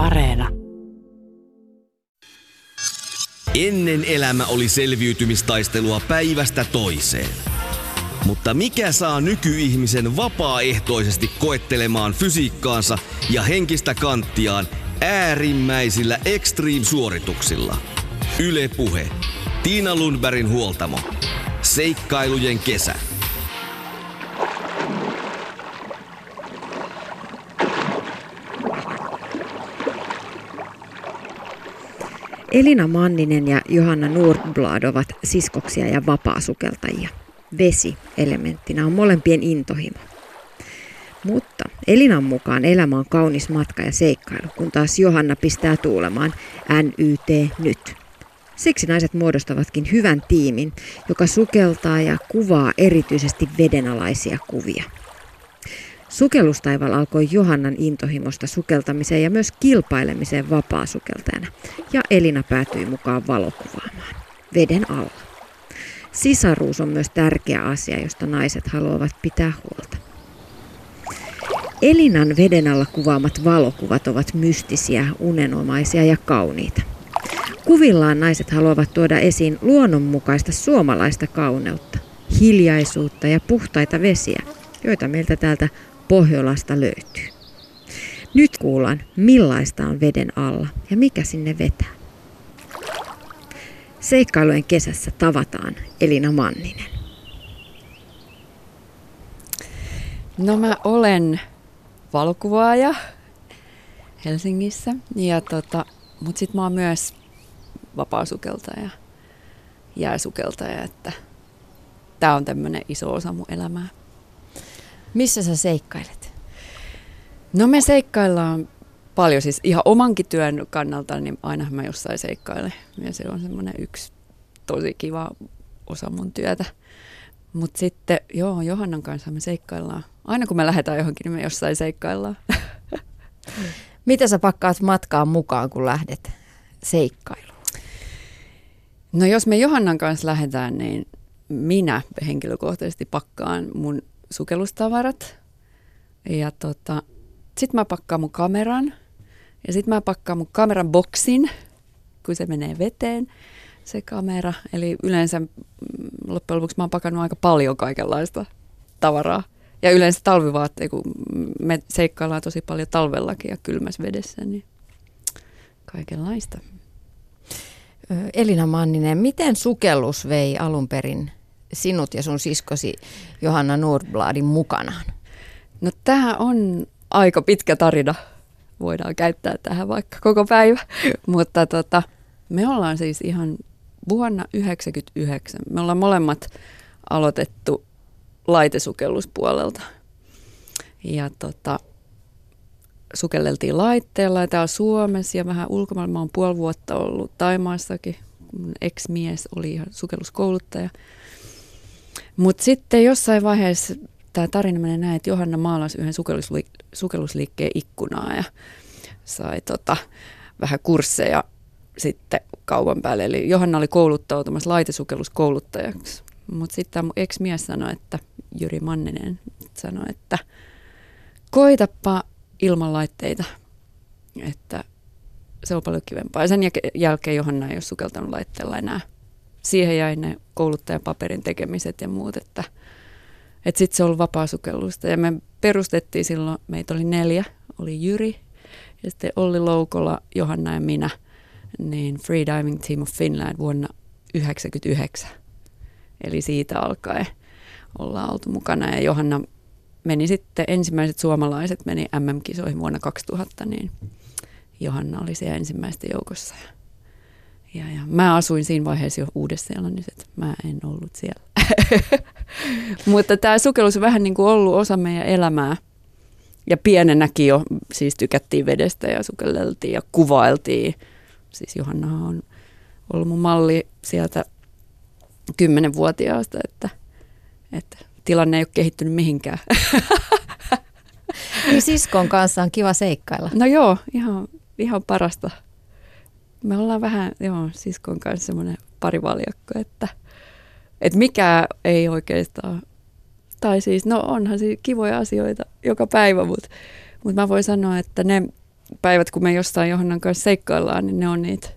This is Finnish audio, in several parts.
Areena. Ennen elämä oli selviytymistaistelua päivästä toiseen. Mutta mikä saa nykyihmisen vapaaehtoisesti koettelemaan fysiikkaansa ja henkistä kanttiaan äärimmäisillä extreme-suorituksilla? Yle Puhe. Tiina Lundbergin huoltamo. Seikkailujen kesä. Elina Manninen ja Johanna Nordblad ovat siskoksia ja vapaasukeltajia. Vesi elementtinä on molempien intohimo. Mutta Elinan mukaan elämä on kaunis matka ja seikkailu, kun taas Johanna pistää tuulemaan NYT nyt. Siksi naiset muodostavatkin hyvän tiimin, joka sukeltaa ja kuvaa erityisesti vedenalaisia kuvia. Sukellustaival alkoi Johannan intohimosta sukeltamiseen ja myös kilpailemiseen vapaa-sukeltajana, ja Elina päätyi mukaan valokuvaamaan, veden alla. Sisaruus on myös tärkeä asia, josta naiset haluavat pitää huolta. Elinan veden alla kuvaamat valokuvat ovat mystisiä, unenomaisia ja kauniita. Kuvillaan naiset haluavat tuoda esiin luonnonmukaista suomalaista kauneutta, hiljaisuutta ja puhtaita vesiä, joita meiltä täältä Pohjolasta löytyy. Nyt kuullaan, millaista on veden alla ja mikä sinne vetää. Seikkailujen kesässä tavataan Elina Manninen. No mä olen valokuvaaja Helsingissä, ja tota, mutta sitten mä oon myös vapaasukeltaja, jääsukeltaja, että tämä on tämmöinen iso osa mun elämää. Missä sä seikkailet? No me seikkaillaan paljon, siis ihan omankin työn kannalta, niin aina mä jossain seikkailen. Ja se on semmoinen yksi tosi kiva osa mun työtä. Mutta sitten, joo, Johannan kanssa me seikkaillaan. Aina kun me lähdetään johonkin, niin me jossain seikkaillaan. Mitä sä pakkaat matkaan mukaan, kun lähdet seikkailuun? No jos me Johannan kanssa lähdetään, niin minä henkilökohtaisesti pakkaan mun sukellustavarat. Ja tota, sitten mä pakkaan mun kameran. Ja sitten mä pakkaan mun kameran boksin, kun se menee veteen, se kamera. Eli yleensä mm, loppujen lopuksi mä oon pakannut aika paljon kaikenlaista tavaraa. Ja yleensä talvivaatteet, kun me seikkaillaan tosi paljon talvellakin ja kylmässä vedessä, niin kaikenlaista. Elina Manninen, miten sukellus vei alun perin sinut ja sun siskosi Johanna Nordbladin mukanaan? No tämä on aika pitkä tarina. Voidaan käyttää tähän vaikka koko päivä. Mutta tota, me ollaan siis ihan vuonna 1999. Me ollaan molemmat aloitettu laitesukelluspuolelta. Ja tota, sukelleltiin laitteella ja täällä Suomessa ja vähän ulkomailla. Mä oon puoli vuotta ollut Taimaassakin. Mun ex-mies oli ihan sukelluskouluttaja. Mutta sitten jossain vaiheessa tämä tarina menee näin, että Johanna maalasi yhden sukellusli- sukellusliikkeen ikkunaa ja sai tota, vähän kursseja sitten kaupan päälle. Eli Johanna oli kouluttautumassa laitesukelluskouluttajaksi. Mutta sitten tämä ex-mies sanoi, että Jyri Manninen sanoi, että koitappa ilman laitteita, että se on paljon kivempaa. Ja sen jälkeen Johanna ei ole sukeltanut laitteella enää siihen jäi ne kouluttajan paperin tekemiset ja muut, että, että sitten se on ollut vapaasukellusta. Ja me perustettiin silloin, meitä oli neljä, oli Jyri ja sitten Olli Loukola, Johanna ja minä, niin Freediving Team of Finland vuonna 1999. Eli siitä alkaen ollaan oltu mukana ja Johanna meni sitten, ensimmäiset suomalaiset meni MM-kisoihin vuonna 2000, niin Johanna oli siellä ensimmäisten joukossa. Ja ja, ja mä asuin siinä vaiheessa jo Uudessa-Seelannissa, että mä en ollut siellä. Mutta tämä sukellus on vähän niin kuin ollut osa meidän elämää. Ja pienenäkin jo siis tykättiin vedestä ja sukelleltiin ja kuvailtiin. Siis Johanna on ollut mun malli sieltä kymmenenvuotiaasta, että, että tilanne ei ole kehittynyt mihinkään. niin siskon kanssa on kiva seikkailla. No joo, ihan, ihan parasta me ollaan vähän, joo, siskon kanssa semmoinen parivaljakko, että, että mikä ei oikeastaan, tai siis, no onhan siis kivoja asioita joka päivä, mutta, mutta mä voin sanoa, että ne päivät, kun me jostain Johannan kanssa seikkaillaan, niin ne on niitä,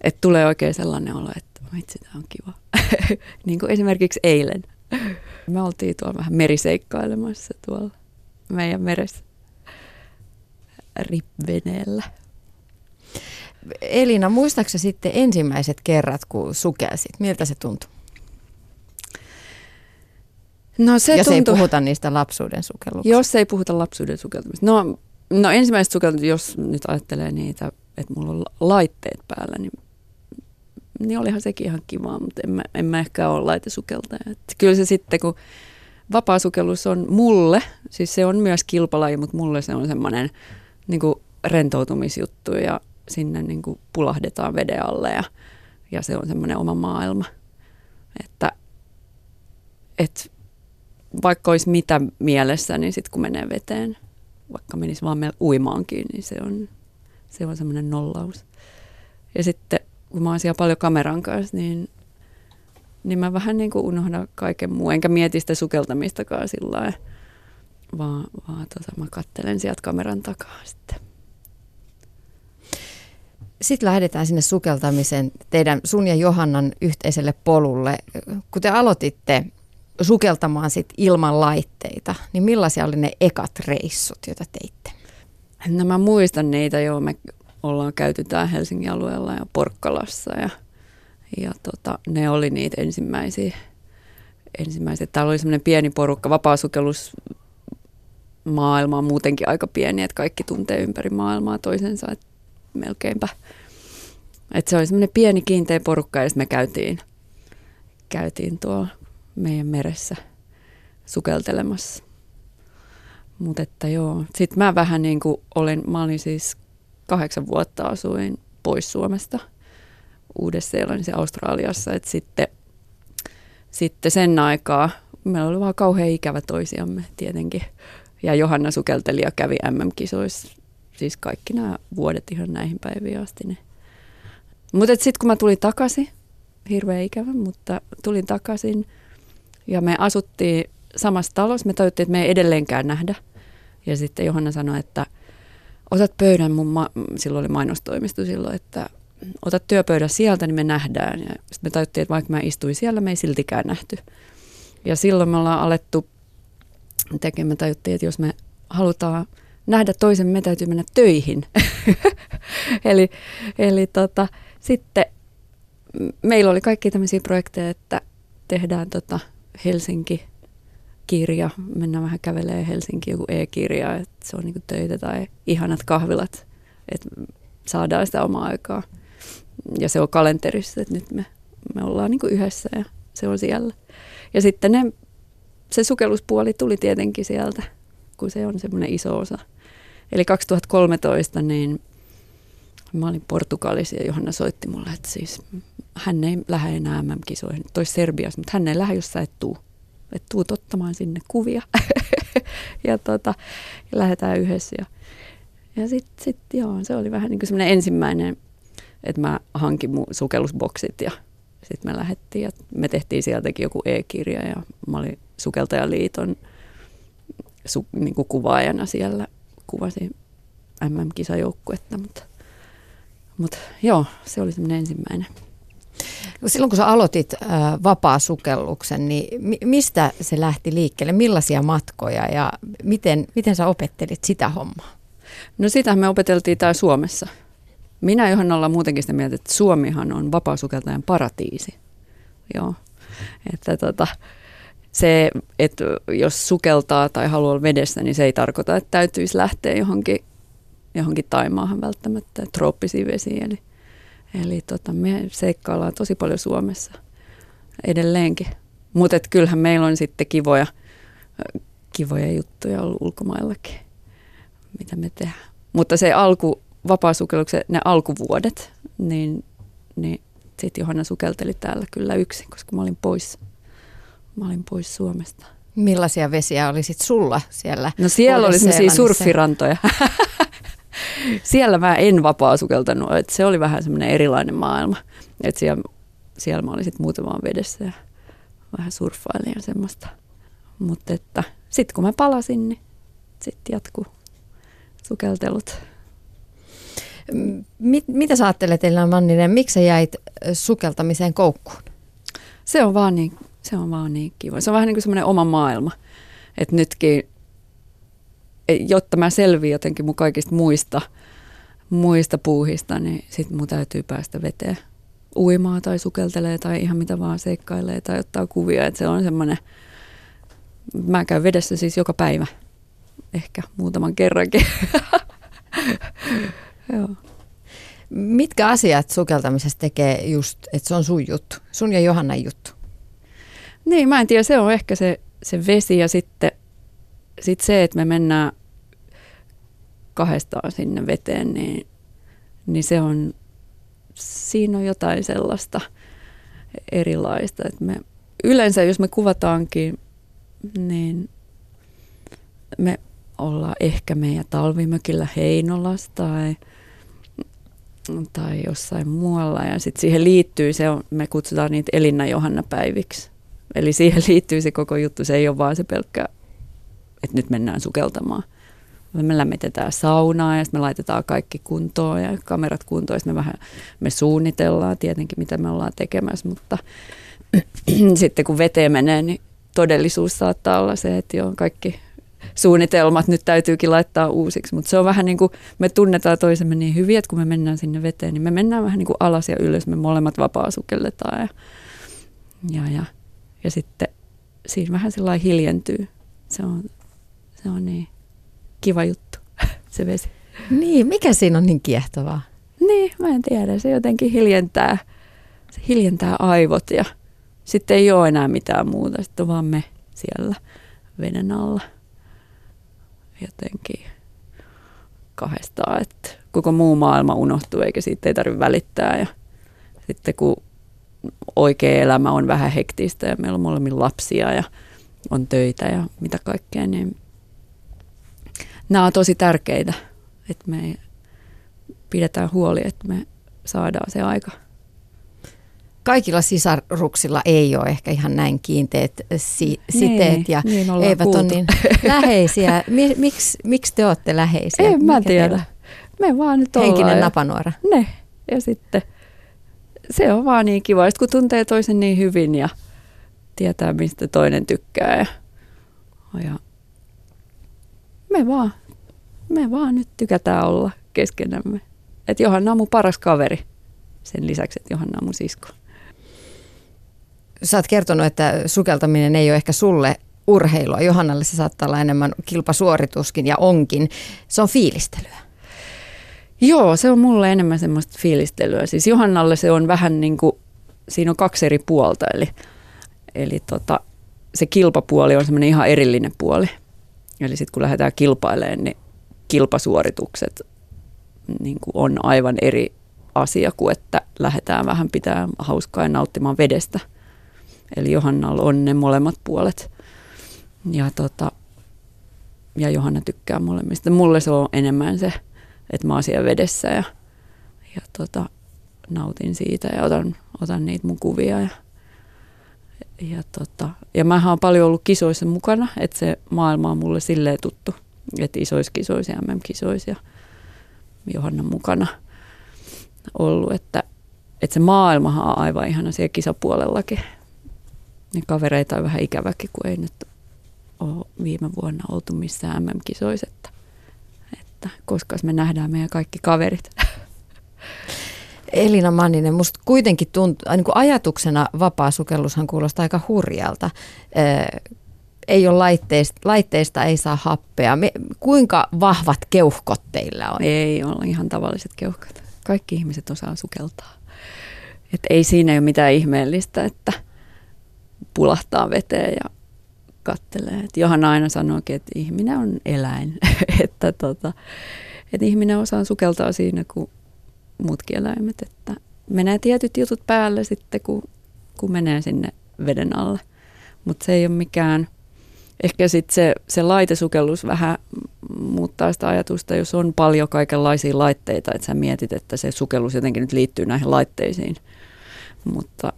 että tulee oikein sellainen olo, että vitsi, tämä on kiva. niin kuin esimerkiksi eilen. Me oltiin tuolla vähän meriseikkailemassa tuolla meidän meressä ripveneellä. Elina, muistaaksä sitten ensimmäiset kerrat, kun sukelsit? Miltä se tuntui? No se Jos tuntui, ei puhuta niistä lapsuuden sukelluksista. Jos ei puhuta lapsuuden sukeltamista. No, no ensimmäiset sukeltamista, jos nyt ajattelee niitä, että mulla on laitteet päällä, niin, niin olihan sekin ihan kiva, mutta en mä, en mä ehkä ole laitesukeltaja. Et kyllä se sitten, kun vapaasukellus on mulle, siis se on myös kilpalaji, mutta mulle se on semmoinen niin rentoutumisjuttu ja sinne niin kuin pulahdetaan veden alle ja, ja se on semmoinen oma maailma. Että, että vaikka olisi mitä mielessä, niin sitten kun menee veteen, vaikka menisi vaan uimaankin, niin se on, se on semmoinen nollaus. Ja sitten kun mä oon siellä paljon kameran kanssa, niin, niin mä vähän niin kuin unohdan kaiken muu, enkä mieti sitä sukeltamistakaan sillä lailla, vaan, vaan tota, mä kattelen sieltä kameran takaa sitten. Sitten lähdetään sinne sukeltamisen teidän sun ja Johannan yhteiselle polulle. Kun te aloititte sukeltamaan sit ilman laitteita, niin millaisia oli ne ekat reissut, joita teitte? No mä muistan niitä jo, me ollaan käyty tää Helsingin alueella ja Porkkalassa ja, ja tota, ne oli niitä ensimmäisiä. ensimmäisiä. Täällä oli semmoinen pieni porukka, vapaasukellus maailma on muutenkin aika pieni, että kaikki tuntee ympäri maailmaa toisensa, että melkeinpä. Että se oli semmoinen pieni kiinteä porukka ja sitten me käytiin, käytiin tuolla meidän meressä sukeltelemassa. Mutta että joo, sitten mä vähän niin kuin olin, mä olin siis kahdeksan vuotta asuin pois Suomesta, Uudessa-Seelannissa Australiassa, että sitten, sitten sen aikaa meillä oli vaan kauhean ikävä toisiamme tietenkin. Ja Johanna sukelteli ja kävi MM-kisoissa, siis kaikki nämä vuodet ihan näihin päiviin asti. Niin. Mutta sitten kun mä tulin takaisin, hirveän ikävä, mutta tulin takaisin – ja me asuttiin samassa talossa. Me tajuttiin, että me ei edelleenkään nähdä. Ja sitten Johanna sanoi, että otat pöydän, mun ma- silloin oli mainostoimisto silloin, että otat työpöydän sieltä, niin me nähdään. Ja sitten me tajuttiin, että vaikka mä istuin siellä, me ei siltikään nähty. Ja silloin me ollaan alettu tekemään, tajuttiin, että jos me halutaan nähdä toisen, me täytyy mennä töihin. eli eli tota, sitten meillä oli kaikki tämmöisiä projekteja, että tehdään tota, Helsinki kirja, mennään vähän kävelee Helsinki joku e-kirja, että se on niinku töitä tai ihanat kahvilat, että saadaan sitä omaa aikaa. Ja se on kalenterissa, että nyt me, me ollaan niinku yhdessä ja se on siellä. Ja sitten ne, se sukelluspuoli tuli tietenkin sieltä, kun se on semmoinen iso osa. Eli 2013 niin mä olin Portugalissa ja Johanna soitti mulle, että siis hän ei lähde enää MM-kisoihin, toi Serbiassa, mutta hän ei lähde, jos sä et tuu. Että tuut ottamaan sinne kuvia ja, tota, lähdetään yhdessä. Ja, ja sitten sit, joo, se oli vähän niin kuin semmoinen ensimmäinen, että mä hankin mun sukellusboksit ja sitten me lähdettiin ja me tehtiin sieltäkin joku e-kirja ja mä olin Sukeltajaliiton su, niin kuin kuvaajana siellä, kuvasin MM-kisajoukkuetta, mutta, mutta joo, se oli semmoinen ensimmäinen. Silloin kun sä aloitit äh, vapaa-sukelluksen, niin mi- mistä se lähti liikkeelle? Millaisia matkoja ja miten, miten sä opettelit sitä hommaa? No sitä me opeteltiin täällä Suomessa. Minä johon ollaan muutenkin sitä mieltä, että Suomihan on vapaasukeltajan paratiisi. Joo. Että tota, se, että jos sukeltaa tai haluaa olla vedessä, niin se ei tarkoita, että täytyisi lähteä johonkin, johonkin taimaahan välttämättä, trooppisiin vesiin. Eli Eli tota, me seikkaillaan tosi paljon Suomessa edelleenkin. Mutta kyllähän meillä on sitten kivoja, kivoja juttuja ollut ulkomaillakin, mitä me tehdään. Mutta se alku, vapaasukelluksen ne alkuvuodet, niin, niin sitten Johanna sukelteli täällä kyllä yksin, koska mä olin pois, mä olin pois Suomesta. Millaisia vesiä oli sitten sulla siellä? No siellä oli sellaisia surfirantoja. siellä mä en vapaa sukeltanut, että se oli vähän semmoinen erilainen maailma. Että siellä, siellä mä olin sitten muutamaan vedessä ja vähän surffailin ja semmoista. Mutta että sitten kun mä palasin, niin sitten jatkuu sukeltelut. Mit, mitä sä ajattelet, Elina Manninen, miksi sä jäit sukeltamiseen koukkuun? Se on vaan niin, se on vaan niin kiva. Se on vähän niin kuin semmoinen oma maailma. Että nytkin, e, jotta mä selviin jotenkin mun kaikista muista, muista puuhista, niin sit mun täytyy päästä veteen uimaa tai sukeltelee tai ihan mitä vaan seikkailee tai ottaa kuvia. Että se on semmoinen, mä käyn vedessä siis joka päivä, ehkä muutaman kerrankin. Joo. Mitkä asiat sukeltamisessa tekee just, että se on sun juttu, sun ja Johannan juttu? Niin, mä en tiedä, se on ehkä se, se vesi ja sitten sit se, että me mennään kahdestaan sinne veteen, niin, niin se on, siinä on jotain sellaista erilaista. Että me, yleensä jos me kuvataankin, niin me ollaan ehkä meidän talvimökillä Heinolassa tai, tai jossain muualla. Ja sitten siihen liittyy se, on, me kutsutaan niitä Elinna Johanna päiviksi. Eli siihen liittyy se koko juttu. Se ei ole vaan se pelkkä, että nyt mennään sukeltamaan. Me lämmitetään saunaa ja me laitetaan kaikki kuntoon ja kamerat kuntoon. Ja me vähän me suunnitellaan tietenkin, mitä me ollaan tekemässä, mutta sitten kun veteen menee, niin todellisuus saattaa olla se, että joo, kaikki suunnitelmat nyt täytyykin laittaa uusiksi. Mutta se on vähän niin kuin, me tunnetaan toisemme niin hyvin, että kun me mennään sinne veteen, niin me mennään vähän niin kuin alas ja ylös. Me molemmat vapaa sukelletaan ja, ja, ja, ja sitten siinä vähän sellainen hiljentyy. Se on, se on niin kiva juttu, se vesi. Niin, mikä siinä on niin kiehtovaa? Niin, mä en tiedä. Se jotenkin hiljentää, se hiljentää aivot ja sitten ei ole enää mitään muuta. Sitten on vaan me siellä veden alla jotenkin kahdestaan, että koko muu maailma unohtuu eikä siitä ei tarvitse välittää. Ja sitten kun oikea elämä on vähän hektistä ja meillä on molemmin lapsia ja on töitä ja mitä kaikkea, niin nämä on tosi tärkeitä, että me pidetään huoli, että me saadaan se aika kaikilla sisaruksilla ei ole ehkä ihan näin kiinteät si- siteet niin, ja niin eivät kuultu. ole niin läheisiä. Miksi, miksi te olette läheisiä? En mä Mikä tiedä. teillä Me vaan nyt? Henkinen ollaan. ja- napanuora. Ne. Ja sitten se on vaan niin kiva, Sitten kun tuntee toisen niin hyvin ja tietää, mistä toinen tykkää. Ja, ja me vaan, me vaan nyt tykätään olla keskenämme. Et Johanna on mun paras kaveri. Sen lisäksi, että Johanna on mun sisko. Sä oot kertonut, että sukeltaminen ei ole ehkä sulle urheilua. Johannalle se saattaa olla enemmän kilpasuorituskin ja onkin. Se on fiilistelyä. Joo, se on mulle enemmän semmoista fiilistelyä. Siis Johannalle se on vähän niin kuin, siinä on kaksi eri puolta. Eli, eli tota, se kilpapuoli on semmoinen ihan erillinen puoli. Eli sitten kun lähdetään kilpailemaan, niin kilpasuoritukset niin kuin on aivan eri asia kuin että lähdetään vähän pitää hauskaa ja nauttimaan vedestä. Eli Johannalla on ne molemmat puolet. Ja, tota, ja Johanna tykkää molemmista. Mulle se on enemmän se, että mä oon siellä vedessä ja, ja tota, nautin siitä ja otan, otan niitä mun kuvia. Ja, ja, tota, ja mä oon paljon ollut kisoissa mukana, että se maailma on mulle silleen tuttu, että isoissa kisoissa ja MM-kisoissa ja Johanna mukana ollut, että, että se maailmahan on aivan ihana siellä kisapuolellakin. Ja kavereita on vähän ikäväkin, kun ei nyt ole viime vuonna oltu missään MM-kisoissa, että, että koska me nähdään meidän kaikki kaverit. Elina Manninen, musta kuitenkin tuntuu, niin kuin ajatuksena vapaa-sukellushan kuulostaa aika hurjalta. Ee, ei ole laitteista, laitteista ei saa happea. Me, kuinka vahvat keuhkot teillä on? Ei ole ihan tavalliset keuhkot. Kaikki ihmiset osaa sukeltaa. Et ei siinä ole mitään ihmeellistä, että pulahtaa veteen ja kattelee. Et Johanna aina sanookin, että ihminen on eläin. että, tota, että ihminen osaa sukeltaa siinä kuin muutkin eläimet. Että menee tietyt jutut päälle sitten, kun, kun menee sinne veden alle. Mutta se ei ole mikään, ehkä sitten se, se laitesukellus vähän muuttaa sitä ajatusta, jos on paljon kaikenlaisia laitteita, että sä mietit, että se sukellus jotenkin nyt liittyy näihin laitteisiin. Mutta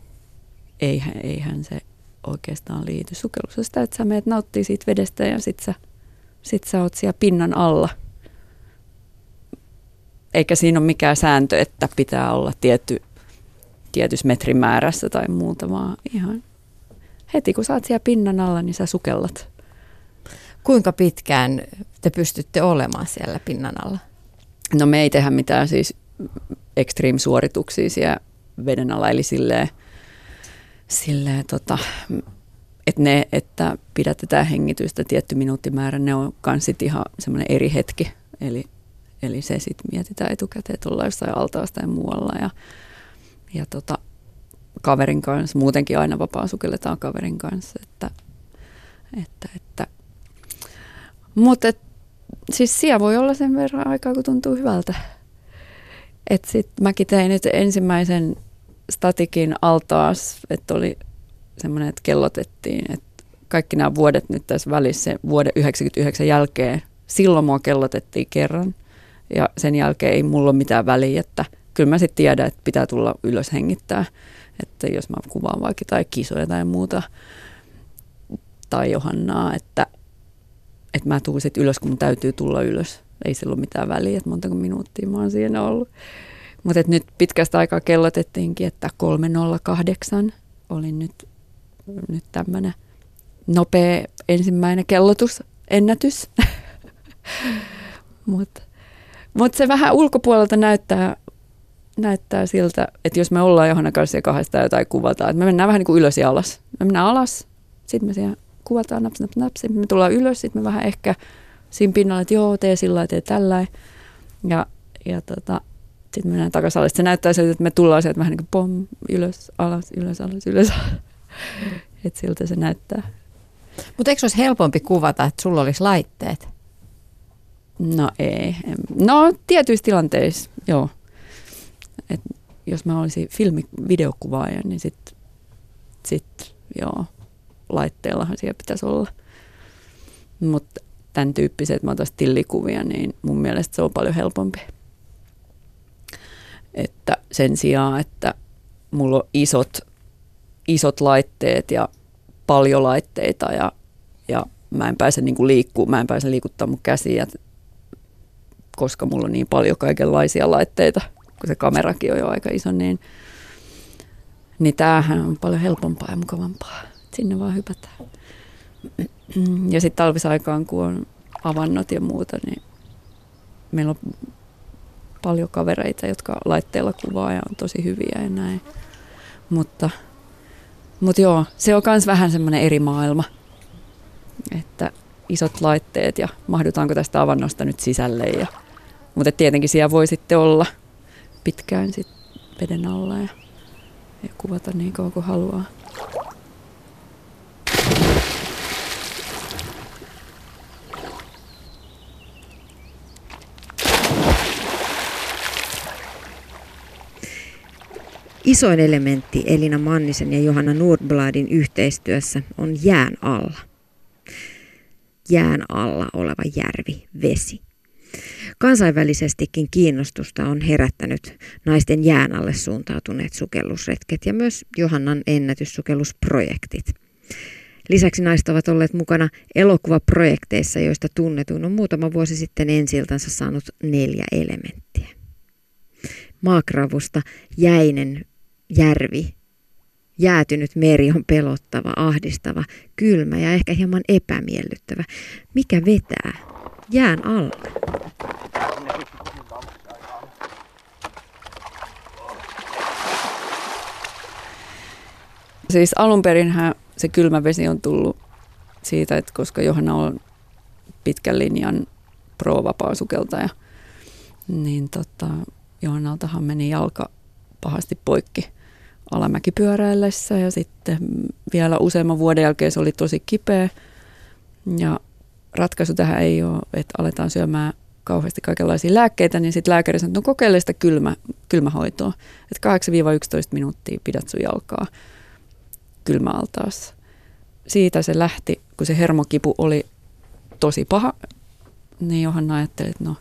eihän, eihän se oikeastaan liity. Sukellus on sitä, että sä meet nauttii siitä vedestä ja sit sä, sit sä oot siellä pinnan alla eikä siinä ole mikään sääntö, että pitää olla tietty, tietyssä metrimäärässä tai muuta, vaan ihan heti kun saat siellä pinnan alla, niin sä sukellat. Kuinka pitkään te pystytte olemaan siellä pinnan alla? No me ei tehdä mitään siis extreme-suorituksia siellä veden alla, eli silleen, silleen tota, että ne, että pidätetään hengitystä tietty minuuttimäärä, ne on kans ihan semmoinen eri hetki. Eli, eli se sitten mietitään etukäteen, että ollaan jossain altaasta ja muualla. Ja, ja tota, kaverin kanssa, muutenkin aina vapaa sukelletaan kaverin kanssa. Että, että, että. Mutta et, siis siellä voi olla sen verran aikaa, kun tuntuu hyvältä. Et sit mäkin tein nyt ensimmäisen statikin altaas, että oli semmoinen, että kellotettiin, että kaikki nämä vuodet nyt tässä välissä, vuoden 99 jälkeen, silloin mua kellotettiin kerran ja sen jälkeen ei mulla ole mitään väliä, että kyllä mä sitten tiedän, että pitää tulla ylös hengittää, että jos mä kuvaan vaikka tai kisoja tai muuta tai Johannaa, että, että mä tuun sitten ylös, kun mun täytyy tulla ylös. Ei sillä ole mitään väliä, että montako minuuttia mä oon siinä ollut. Mutta nyt pitkästä aikaa kellotettiinkin, että 308 olin nyt nyt tämmöinen nopea ensimmäinen kellotus, ennätys. Mutta mut se vähän ulkopuolelta näyttää, näyttää siltä, että jos me ollaan Johanna kanssa kahdesta jotain kuvataan, että me mennään vähän niin kuin ylös ja alas. Me mennään alas, sitten me siellä kuvataan naps, naps, naps, me tullaan ylös, sitten me vähän ehkä siinä pinnalla, että joo, tee sillä tee tällä. Ja, ja tota, sitten me mennään takaisin alas. Se näyttää siltä, että me tullaan sieltä vähän niin kuin pom, ylös, alas, ylös, alas, ylös. Alas. että siltä se näyttää. Mutta eikö olisi helpompi kuvata, että sulla olisi laitteet? No ei. No tietyissä tilanteissa, joo. Et jos mä olisin filmi-videokuvaaja, niin sitten sit, joo, laitteellahan siellä pitäisi olla. Mutta tämän tyyppiset, että mä otan tillikuvia, niin mun mielestä se on paljon helpompi. Että sen sijaan, että mulla on isot isot laitteet ja paljon laitteita ja, ja mä en pääse niin liikkuu, mä en pääse liikuttaa mun käsiä, koska mulla on niin paljon kaikenlaisia laitteita, kun se kamerakin on jo aika iso, niin, niin tämähän on paljon helpompaa ja mukavampaa. Sinne vaan hypätään. Ja sitten talvisaikaan, kun on avannot ja muuta, niin meillä on paljon kavereita, jotka laitteella kuvaa ja on tosi hyviä ja näin. Mutta mutta joo, se on myös vähän semmoinen eri maailma, että isot laitteet ja mahdutaanko tästä avannosta nyt sisälle. Ja, mutta tietenkin siellä voi sitten olla pitkään sit veden alla ja, ja kuvata niin kauan kuin haluaa. Isoin elementti Elina Mannisen ja Johanna Nordbladin yhteistyössä on jään alla. Jään alla oleva järvi, vesi. Kansainvälisestikin kiinnostusta on herättänyt naisten jään alle suuntautuneet sukellusretket ja myös Johannan ennätyssukellusprojektit. Lisäksi naiset ovat olleet mukana elokuvaprojekteissa, joista tunnetuin on muutama vuosi sitten ensiltansa saanut neljä elementtiä. Maakravusta jäinen järvi, jäätynyt meri on pelottava, ahdistava, kylmä ja ehkä hieman epämiellyttävä. Mikä vetää? Jään alle. Siis alun perinhän se kylmä vesi on tullut siitä, että koska Johanna on pitkän linjan pro-vapaa sukeltaja, niin tota, Johannaltahan meni jalka pahasti poikki alamäkipyöräillessä ja sitten vielä useamman vuoden jälkeen se oli tosi kipeä. Ja ratkaisu tähän ei ole, että aletaan syömään kauheasti kaikenlaisia lääkkeitä, niin sitten lääkäri sanoo, että no kokeile sitä kylmä, kylmähoitoa. Että 8-11 minuuttia pidät sun jalkaa kylmäaltaassa. Siitä se lähti, kun se hermokipu oli tosi paha, niin Johanna ajatteli, että no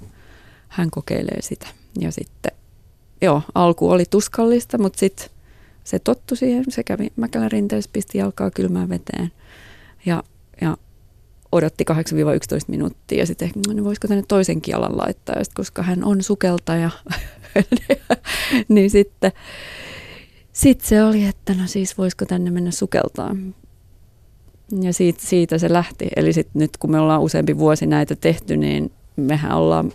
hän kokeilee sitä. Ja sitten, joo, alku oli tuskallista, mutta sitten se tottui siihen, se kävi Mäkelän rinteessä, pisti jalkaa kylmään veteen ja, ja odotti 8-11 minuuttia ja sitten no, niin voisiko tänne toisen jalan laittaa, ja sit, koska hän on sukeltaja, niin sitten sit se oli, että no siis voisiko tänne mennä sukeltaa. Ja siitä, siitä se lähti. Eli sitten nyt kun me ollaan useampi vuosi näitä tehty, niin mehän ollaan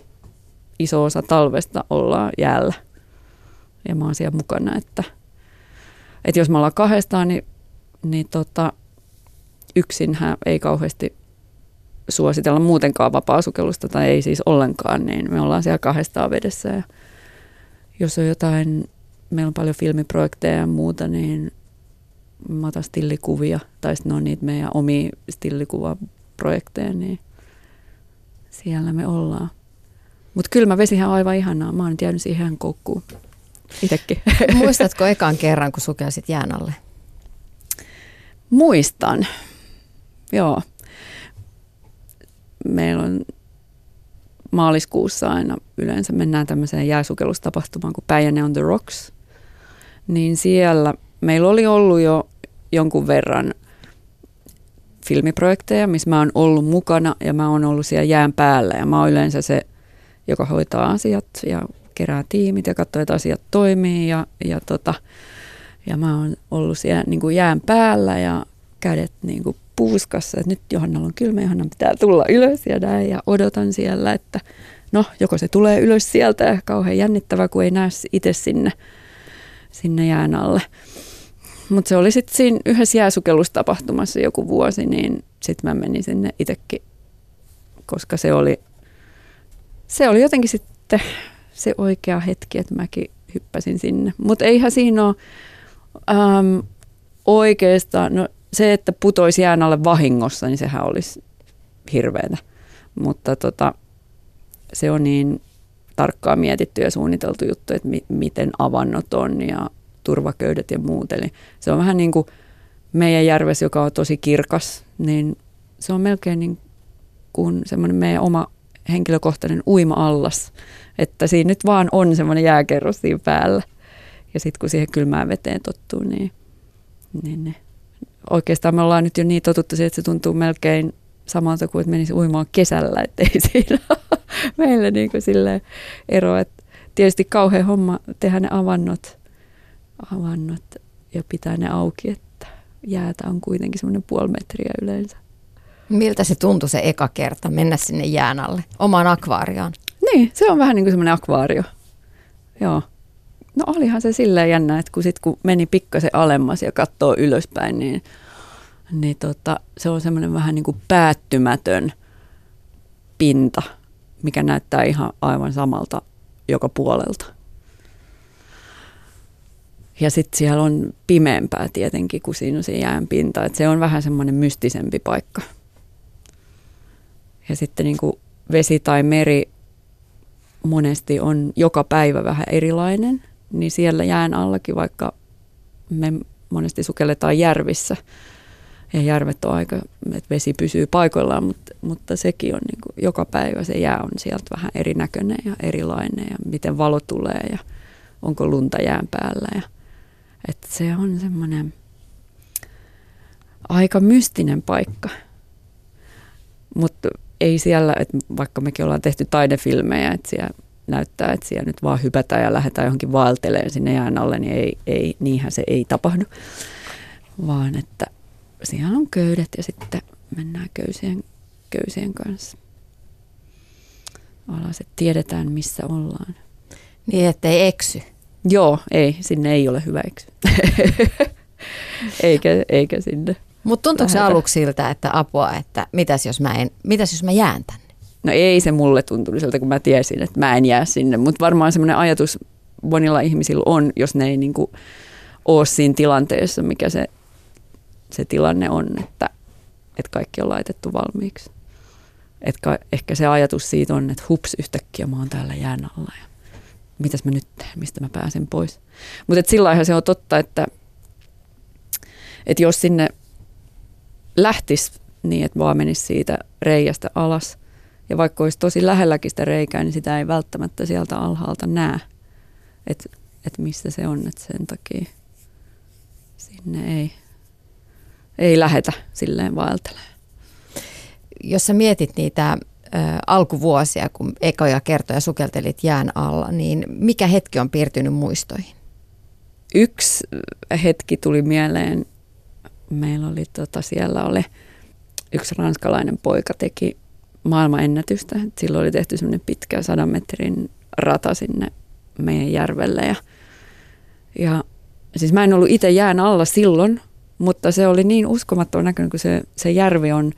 iso osa talvesta ollaan jäällä. Ja mä oon siellä mukana, että, että jos me ollaan kahdestaan, niin, niin tota, yksinhän ei kauheasti suositella muutenkaan vapaasukellusta tai ei siis ollenkaan, niin me ollaan siellä kahdestaan vedessä ja jos on jotain, meillä on paljon filmiprojekteja ja muuta, niin mä otan stillikuvia tai sitten on niitä meidän omia stillikuvaprojekteja, niin siellä me ollaan. Mutta kylmä vesihän on aivan ihanaa. Mä oon nyt jäänyt siihen koukkuun itsekin. Muistatko ekan kerran, kun sukelsit jään alle? Muistan, joo. Meillä on maaliskuussa aina yleensä mennään tämmöiseen jääsukellustapahtumaan kuin Päijänne on the Rocks. Niin siellä meillä oli ollut jo jonkun verran filmiprojekteja, missä mä oon ollut mukana ja mä oon ollut siellä jään päällä ja mä oon yleensä se, joka hoitaa asiat ja kerää tiimit ja katsoo, että asiat toimii ja, ja, tota, ja mä oon ollut siellä niin kuin jään päällä ja kädet niin kuin puuskassa, että nyt Johannalla on kylmä, Johannan pitää tulla ylös ja näin ja odotan siellä, että no joko se tulee ylös sieltä ja kauhean jännittävä, kun ei näe itse sinne, sinne jään alle. Mutta se oli sitten siinä yhdessä jääsukellustapahtumassa joku vuosi, niin sitten mä menin sinne itsekin, koska se oli, se oli jotenkin sitten se oikea hetki, että mäkin hyppäsin sinne. Mutta eihän siinä ole äm, oikeastaan, no se, että putoisi jään alle vahingossa, niin sehän olisi hirveätä. Mutta tota, se on niin tarkkaan mietitty ja suunniteltu juttu, että mi- miten avannot on ja turvaköydet ja muut. Eli se on vähän niin kuin meidän järves, joka on tosi kirkas, niin se on melkein niin kuin semmoinen meidän oma henkilökohtainen uima-allas. Että siinä nyt vaan on semmoinen jääkerros siinä päällä. Ja sitten kun siihen kylmään veteen tottuu, niin, niin ne. oikeastaan me ollaan nyt jo niin totuttu siihen, että se tuntuu melkein samalta kuin että menisi uimaan kesällä, että ei siinä meille niin kuin ero. Että tietysti kauhean homma tehdä ne avannot avannot ja pitää ne auki, että jäätä on kuitenkin semmoinen puoli metriä yleensä. Miltä se tuntui se eka kerta mennä sinne jään alle, omaan akvaarioon? Niin, se on vähän niin kuin semmoinen akvaario. Joo. No olihan se silleen jännä, että kun, sit, kun meni pikkasen alemmas ja katsoo ylöspäin, niin, niin tota, se on semmoinen vähän niin kuin päättymätön pinta, mikä näyttää ihan aivan samalta joka puolelta. Ja sitten siellä on pimeämpää tietenkin kuin siinä on se jään pinta. Et se on vähän semmoinen mystisempi paikka. Ja sitten niin kuin vesi tai meri monesti on joka päivä vähän erilainen, niin siellä jään allakin, vaikka me monesti sukelletaan järvissä, ja järvet on aika, että vesi pysyy paikoillaan, mutta, mutta sekin on niin kuin, joka päivä se jää on sieltä vähän erinäköinen ja erilainen ja miten valo tulee ja onko lunta jään päällä ja että se on semmoinen aika mystinen paikka. Mutta ei siellä, että vaikka mekin ollaan tehty taidefilmejä, että siellä näyttää, että siellä nyt vaan hypätään ja lähdetään johonkin vaelteleen sinne jään alle, niin ei, ei, niinhän se ei tapahdu. Vaan että siellä on köydet ja sitten mennään köysien, köysien kanssa alas, että tiedetään missä ollaan. Niin, ettei eksy. Joo, ei, sinne ei ole hyvä eksy. eikä, eikä sinne. Mutta tuntuuko se aluksi siltä, että apua, että mitäs jos mä, en, mitäs jos mä jään tänne? No ei se mulle tuntunut siltä, kun mä tiesin, että mä en jää sinne. Mutta varmaan semmoinen ajatus monilla ihmisillä on, jos ne ei niinku ole siinä tilanteessa, mikä se, se tilanne on, että, että kaikki on laitettu valmiiksi. Että ehkä se ajatus siitä on, että hups, yhtäkkiä mä oon täällä jään alla ja mitäs mä nyt teen, mistä mä pääsen pois. Mutta sillä se on totta, että, että jos sinne lähtisi niin, että vaan menisi siitä reiästä alas, ja vaikka olisi tosi lähelläkin sitä reikää, niin sitä ei välttämättä sieltä alhaalta näe, että et missä se on, että sen takia sinne ei, ei lähetä silleen vaeltelemaan. jos sä mietit niitä alkuvuosia, kun ekoja kertoja sukeltelit jään alla, niin mikä hetki on piirtynyt muistoihin? Yksi hetki tuli mieleen. Meillä oli tota, siellä oli yksi ranskalainen poika teki maailmanennätystä. Silloin oli tehty semmoinen pitkä sadan metrin rata sinne meidän järvelle ja, ja siis mä en ollut itse jään alla silloin, mutta se oli niin uskomattoman näköinen, kun se, se järvi on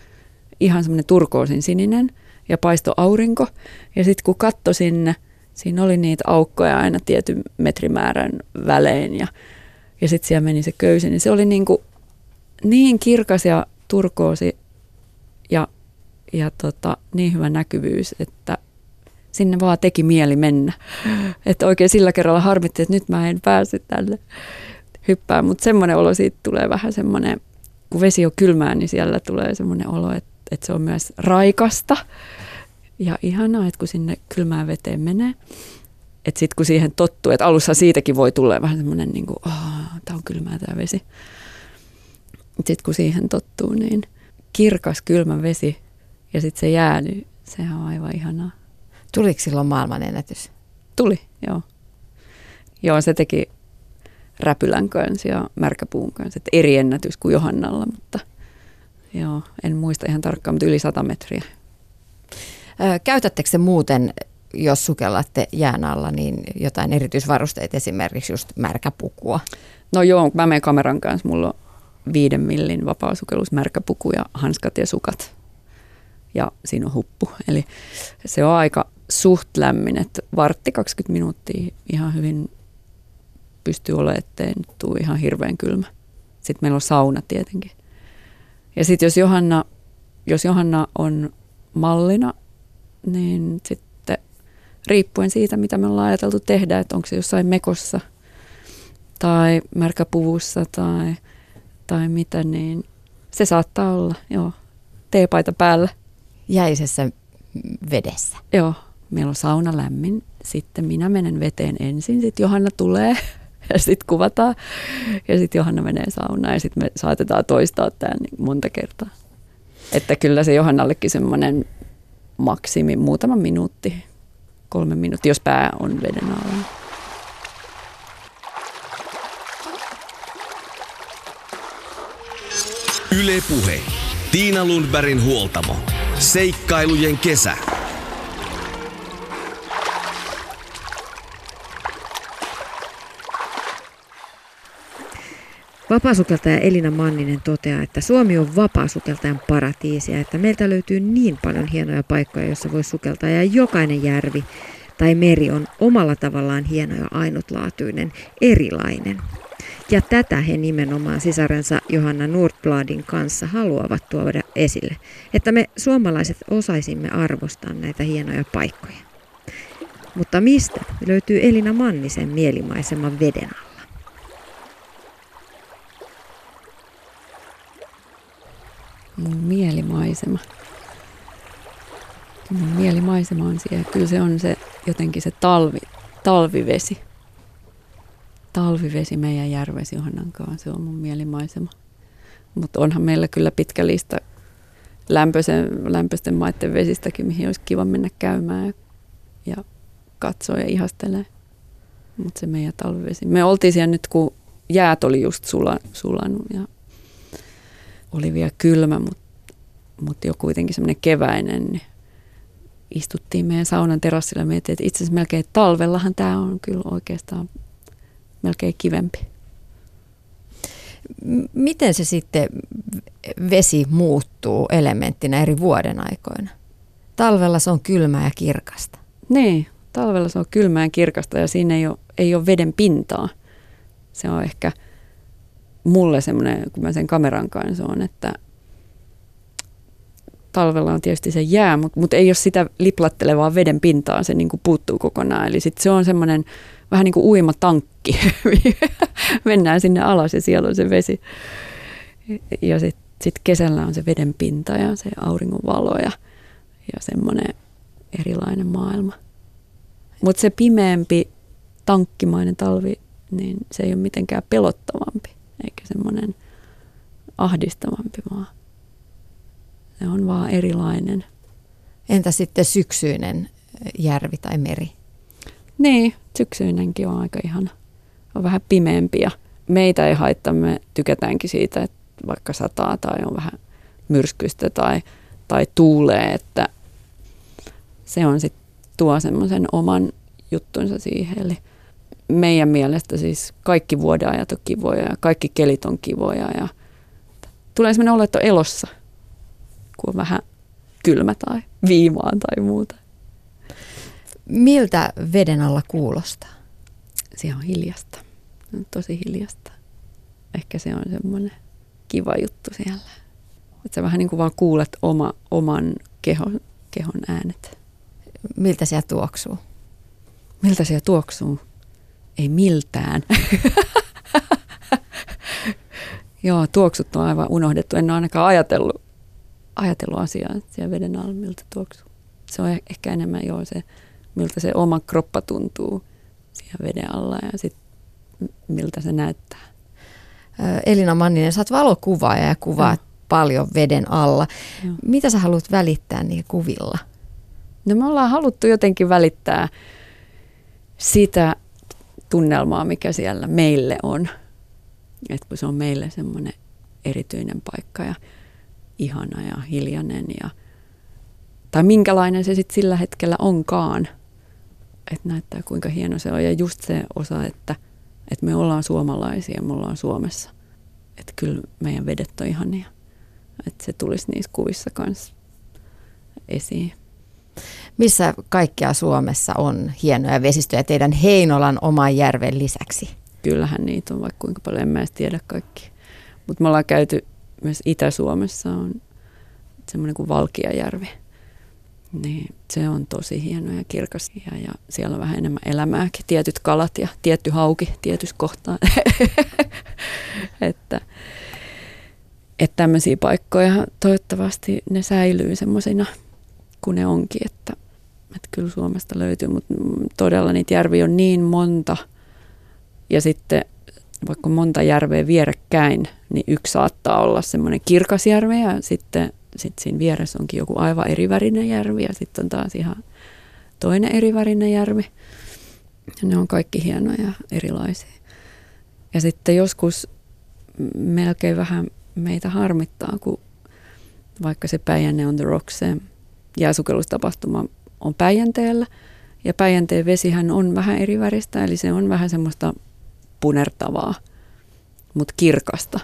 ihan semmoinen turkoosin sininen ja paisto aurinko. Ja sitten kun katso sinne, siinä oli niitä aukkoja aina tietyn metrimäärän välein ja, ja sitten siellä meni se köysi, niin se oli niin, kuin, niin kirkas ja turkoosi ja, ja tota, niin hyvä näkyvyys, että sinne vaan teki mieli mennä. Että oikein sillä kerralla harmitti, että nyt mä en pääse tälle hyppää, mutta semmoinen olo siitä tulee vähän semmoinen, kun vesi on kylmää, niin siellä tulee semmoinen olo, että, että se on myös raikasta ja ihanaa, että kun sinne kylmään veteen menee, että sitten kun siihen tottuu, että alussa siitäkin voi tulla vähän semmoinen, niin kuin, tämä on kylmää tämä vesi. Sitten kun siihen tottuu, niin kirkas kylmä vesi ja sitten se jää, niin sehän on aivan ihanaa. Tuliko silloin maailmanennätys? Tuli, joo. Joo, se teki räpylän kanssa ja märkäpuun kanssa. Että eri ennätys kuin Johannalla, mutta joo, en muista ihan tarkkaan, mutta yli 100 metriä. Käytättekö se muuten, jos sukellatte jään alla, niin jotain erityisvarusteita, esimerkiksi just märkäpukua? No joo, mä menen kameran kanssa, mulla on viiden millin vapaasukellus, märkäpuku ja hanskat ja sukat. Ja siinä on huppu. Eli se on aika suht lämmin, että vartti 20 minuuttia ihan hyvin pystyy olemaan, ettei nyt ihan hirveän kylmä. Sitten meillä on sauna tietenkin. Ja sitten jos Johanna, jos Johanna on mallina, niin sitten riippuen siitä, mitä me ollaan ajateltu tehdä, että onko se jossain mekossa tai märkäpuvussa tai, tai mitä, niin se saattaa olla, joo, teepaita päällä. Jäisessä vedessä. Joo, meillä on sauna lämmin, sitten minä menen veteen ensin, sitten Johanna tulee ja sitten kuvataan ja sitten Johanna menee saunaan ja sitten me saatetaan toistaa tämän niin monta kertaa. Että kyllä se Johannallekin semmoinen maksimi, muutama minuutti, kolme minuuttia, jos pää on veden alla. Ylepuhe. Tiina Lundbergin huoltamo. Seikkailujen kesä. Vapaasukeltaja Elina Manninen toteaa, että Suomi on vapaasukeltajan paratiisi ja että meiltä löytyy niin paljon hienoja paikkoja, joissa voi sukeltaa ja jokainen järvi tai meri on omalla tavallaan hieno ja ainutlaatuinen, erilainen. Ja tätä he nimenomaan sisarensa Johanna Nordbladin kanssa haluavat tuoda esille, että me suomalaiset osaisimme arvostaa näitä hienoja paikkoja. Mutta mistä löytyy Elina Mannisen mielimaiseman veden alla? mun mielimaisema. Mun mielimaisema on siellä. Kyllä se on se jotenkin se talvi, talvivesi. Talvivesi meidän järvesi Johannan kanssa, se on mun mielimaisema. Mutta onhan meillä kyllä pitkä lista lämpöisen, lämpöisten maiden vesistäkin, mihin olisi kiva mennä käymään ja, ja katsoa ja ihastelee. Mutta se meidän talvivesi. Me oltiin siellä nyt, kun jäät oli just sula, sulanut ja oli vielä kylmä, mutta mut jo kuitenkin semmoinen keväinen, niin istuttiin meidän saunan terassilla ja mietittiin, että itse asiassa melkein talvellahan tämä on kyllä oikeastaan melkein kivempi. Miten se sitten vesi muuttuu elementtinä eri vuoden aikoina? Talvella se on kylmää ja kirkasta. Niin, talvella se on kylmää ja kirkasta ja siinä ei ole, ei ole veden pintaa. Se on ehkä – mulle semmoinen, kun mä sen kameran kanssa on, että talvella on tietysti se jää, mutta, mutta ei ole sitä liplattelevaa veden pintaa, se niin kuin puuttuu kokonaan. Eli sitten se on semmoinen vähän niin kuin uimatankki. Mennään sinne alas ja siellä on se vesi. Ja sitten sit kesällä on se veden pinta ja se auringon valo ja, ja semmoinen erilainen maailma. Mutta se pimeämpi, tankkimainen talvi, niin se ei ole mitenkään pelottavampi eikä semmoinen ahdistavampi maa. Se on vaan erilainen. Entä sitten syksyinen järvi tai meri? Niin, syksyinenkin on aika ihana. On vähän pimeämpi ja meitä ei haittaa, me tykätäänkin siitä, että vaikka sataa tai on vähän myrskystä tai, tai tuulee, että se on sitten tuo semmoisen oman juttunsa siihen. Eli meidän mielestä siis kaikki vuodenajat on kivoja ja kaikki kelit on kivoja ja tulee semmoinen olo, että on elossa, kun on vähän kylmä tai viimaa tai muuta. Miltä veden alla kuulostaa? Se on hiljasta. Se on tosi hiljasta. Ehkä se on semmoinen kiva juttu siellä. Että sä vähän niin kuin vaan kuulet oma, oman kehon, kehon äänet. Miltä siellä tuoksuu? Miltä siellä tuoksuu? Ei miltään. Joo, tuoksut on aivan unohdettu. En ole ainakaan ajatellut, ajatellut asiaa siellä veden alla, miltä tuoksuu. Se on ehkä enemmän joo se, miltä se oma kroppa tuntuu siellä veden alla ja sitten miltä se näyttää. Elina Manninen, sä oot valokuvaaja ja kuvaat Joo. paljon veden alla. Joo. Mitä sä haluat välittää niillä kuvilla? No me ollaan haluttu jotenkin välittää sitä tunnelmaa, mikä siellä meille on. Että kun se on meille semmoinen erityinen paikka ja ihana ja hiljainen ja tai minkälainen se sitten sillä hetkellä onkaan. Että näyttää kuinka hieno se on ja just se osa, että, että me ollaan suomalaisia, me ollaan Suomessa. Että kyllä meidän vedet on ihania. Että se tulisi niissä kuvissa kanssa esiin. Missä kaikkea Suomessa on hienoja vesistöjä teidän Heinolan oman järven lisäksi? Kyllähän niitä on vaikka kuinka paljon, en mä edes tiedä kaikki. Mutta me ollaan käyty myös Itä-Suomessa on semmoinen kuin Valkiajärvi. Niin, se on tosi hieno ja kirkas ja, ja siellä on vähän enemmän elämääkin. Tietyt kalat ja tietty hauki tietyssä kohtaa. että, että tämmöisiä paikkoja toivottavasti ne säilyy semmoisina kuin ne onkin, että, että kyllä Suomesta löytyy, mutta todella niitä järviä on niin monta ja sitten vaikka monta järveä vierekkäin, niin yksi saattaa olla semmoinen kirkas järvi ja sitten sit siinä vieressä onkin joku aivan erivärinen järvi ja sitten on taas ihan toinen erivärinen järvi. Ja ne on kaikki hienoja ja erilaisia. Ja sitten joskus melkein vähän meitä harmittaa, kun vaikka se Päijänne on the Rocks, se jääsukellustapahtuma on Päijänteellä. Ja Päijänteen vesihän on vähän eri väristä, eli se on vähän semmoista punertavaa, mutta kirkasta.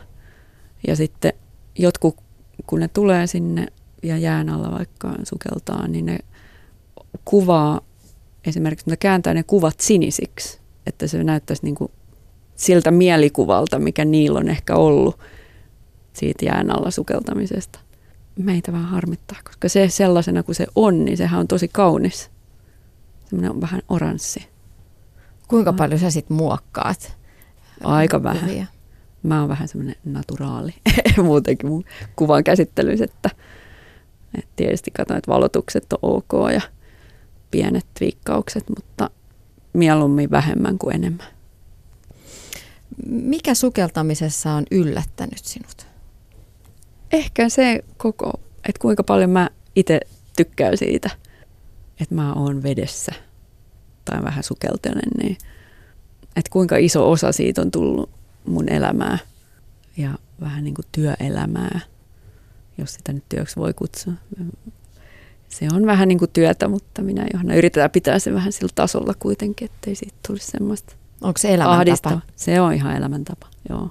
Ja sitten jotkut, kun ne tulee sinne ja jään alla vaikka sukeltaa, niin ne kuvaa, esimerkiksi ne kääntää ne kuvat sinisiksi, että se näyttäisi niin kuin siltä mielikuvalta, mikä niillä on ehkä ollut siitä jään alla sukeltamisesta meitä vähän harmittaa, koska se sellaisena kuin se on, niin sehän on tosi kaunis. Semmoinen on vähän oranssi. Kuinka paljon sä sitten muokkaat? Aika kuvia? vähän. Mä oon vähän semmoinen naturaali muutenkin mun kuvan käsittelyssä, että, että tietysti katson, että valotukset on ok ja pienet viikkaukset, mutta mieluummin vähemmän kuin enemmän. Mikä sukeltamisessa on yllättänyt sinut? ehkä se koko, että kuinka paljon mä itse tykkään siitä, että mä oon vedessä tai vähän sukeltelen, niin että kuinka iso osa siitä on tullut mun elämää ja vähän niin kuin työelämää, jos sitä nyt työksi voi kutsua. Se on vähän niin kuin työtä, mutta minä Johanna yritetään pitää se vähän sillä tasolla kuitenkin, ettei siitä tulisi semmoista Onko se elämäntapa? Se on ihan elämäntapa, joo.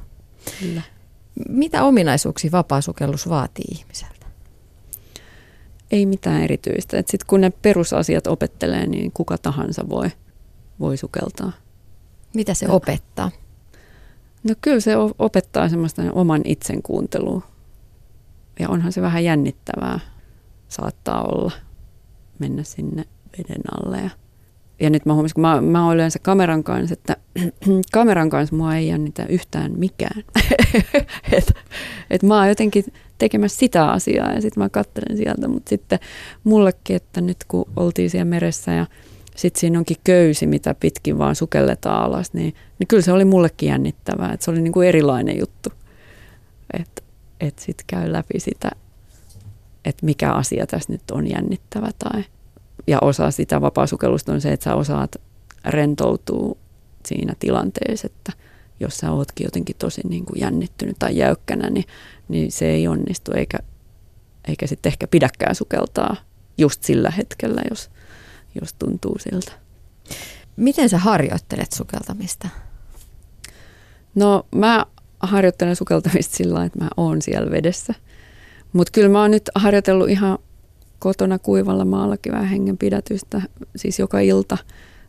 Kyllä. Mitä ominaisuuksia vapaasukellus vaatii ihmiseltä? Ei mitään erityistä. Sitten kun ne perusasiat opettelee, niin kuka tahansa voi, voi sukeltaa. Mitä se opettaa? No kyllä se opettaa semmoista oman itsen kuuntelua. Ja onhan se vähän jännittävää, saattaa olla, mennä sinne veden alle ja ja nyt mä huomasin, kun mä, mä olen yleensä kameran kanssa, että kameran kanssa mua ei jännitä yhtään mikään. että et mä oon jotenkin tekemässä sitä asiaa ja sitten mä katselen sieltä, mutta sitten mullekin, että nyt kun oltiin siellä meressä ja sitten siinä onkin köysi, mitä pitkin vaan sukelletaan alas, niin, niin kyllä se oli mullekin jännittävää, että se oli niin kuin erilainen juttu. Että et sitten käy läpi sitä että mikä asia tässä nyt on jännittävä. Tai, ja osa sitä vapaasukellusta on se, että sä osaat rentoutua siinä tilanteessa, että jos sä ootkin jotenkin tosi niin kuin jännittynyt tai jäykkänä, niin, niin se ei onnistu eikä, eikä sitten ehkä pidäkään sukeltaa just sillä hetkellä, jos, jos tuntuu siltä. Miten sä harjoittelet sukeltamista? No mä harjoittelen sukeltamista sillä että mä oon siellä vedessä. Mutta kyllä mä oon nyt harjoitellut ihan kotona kuivalla maallakin vähän hengenpidätystä, siis joka ilta,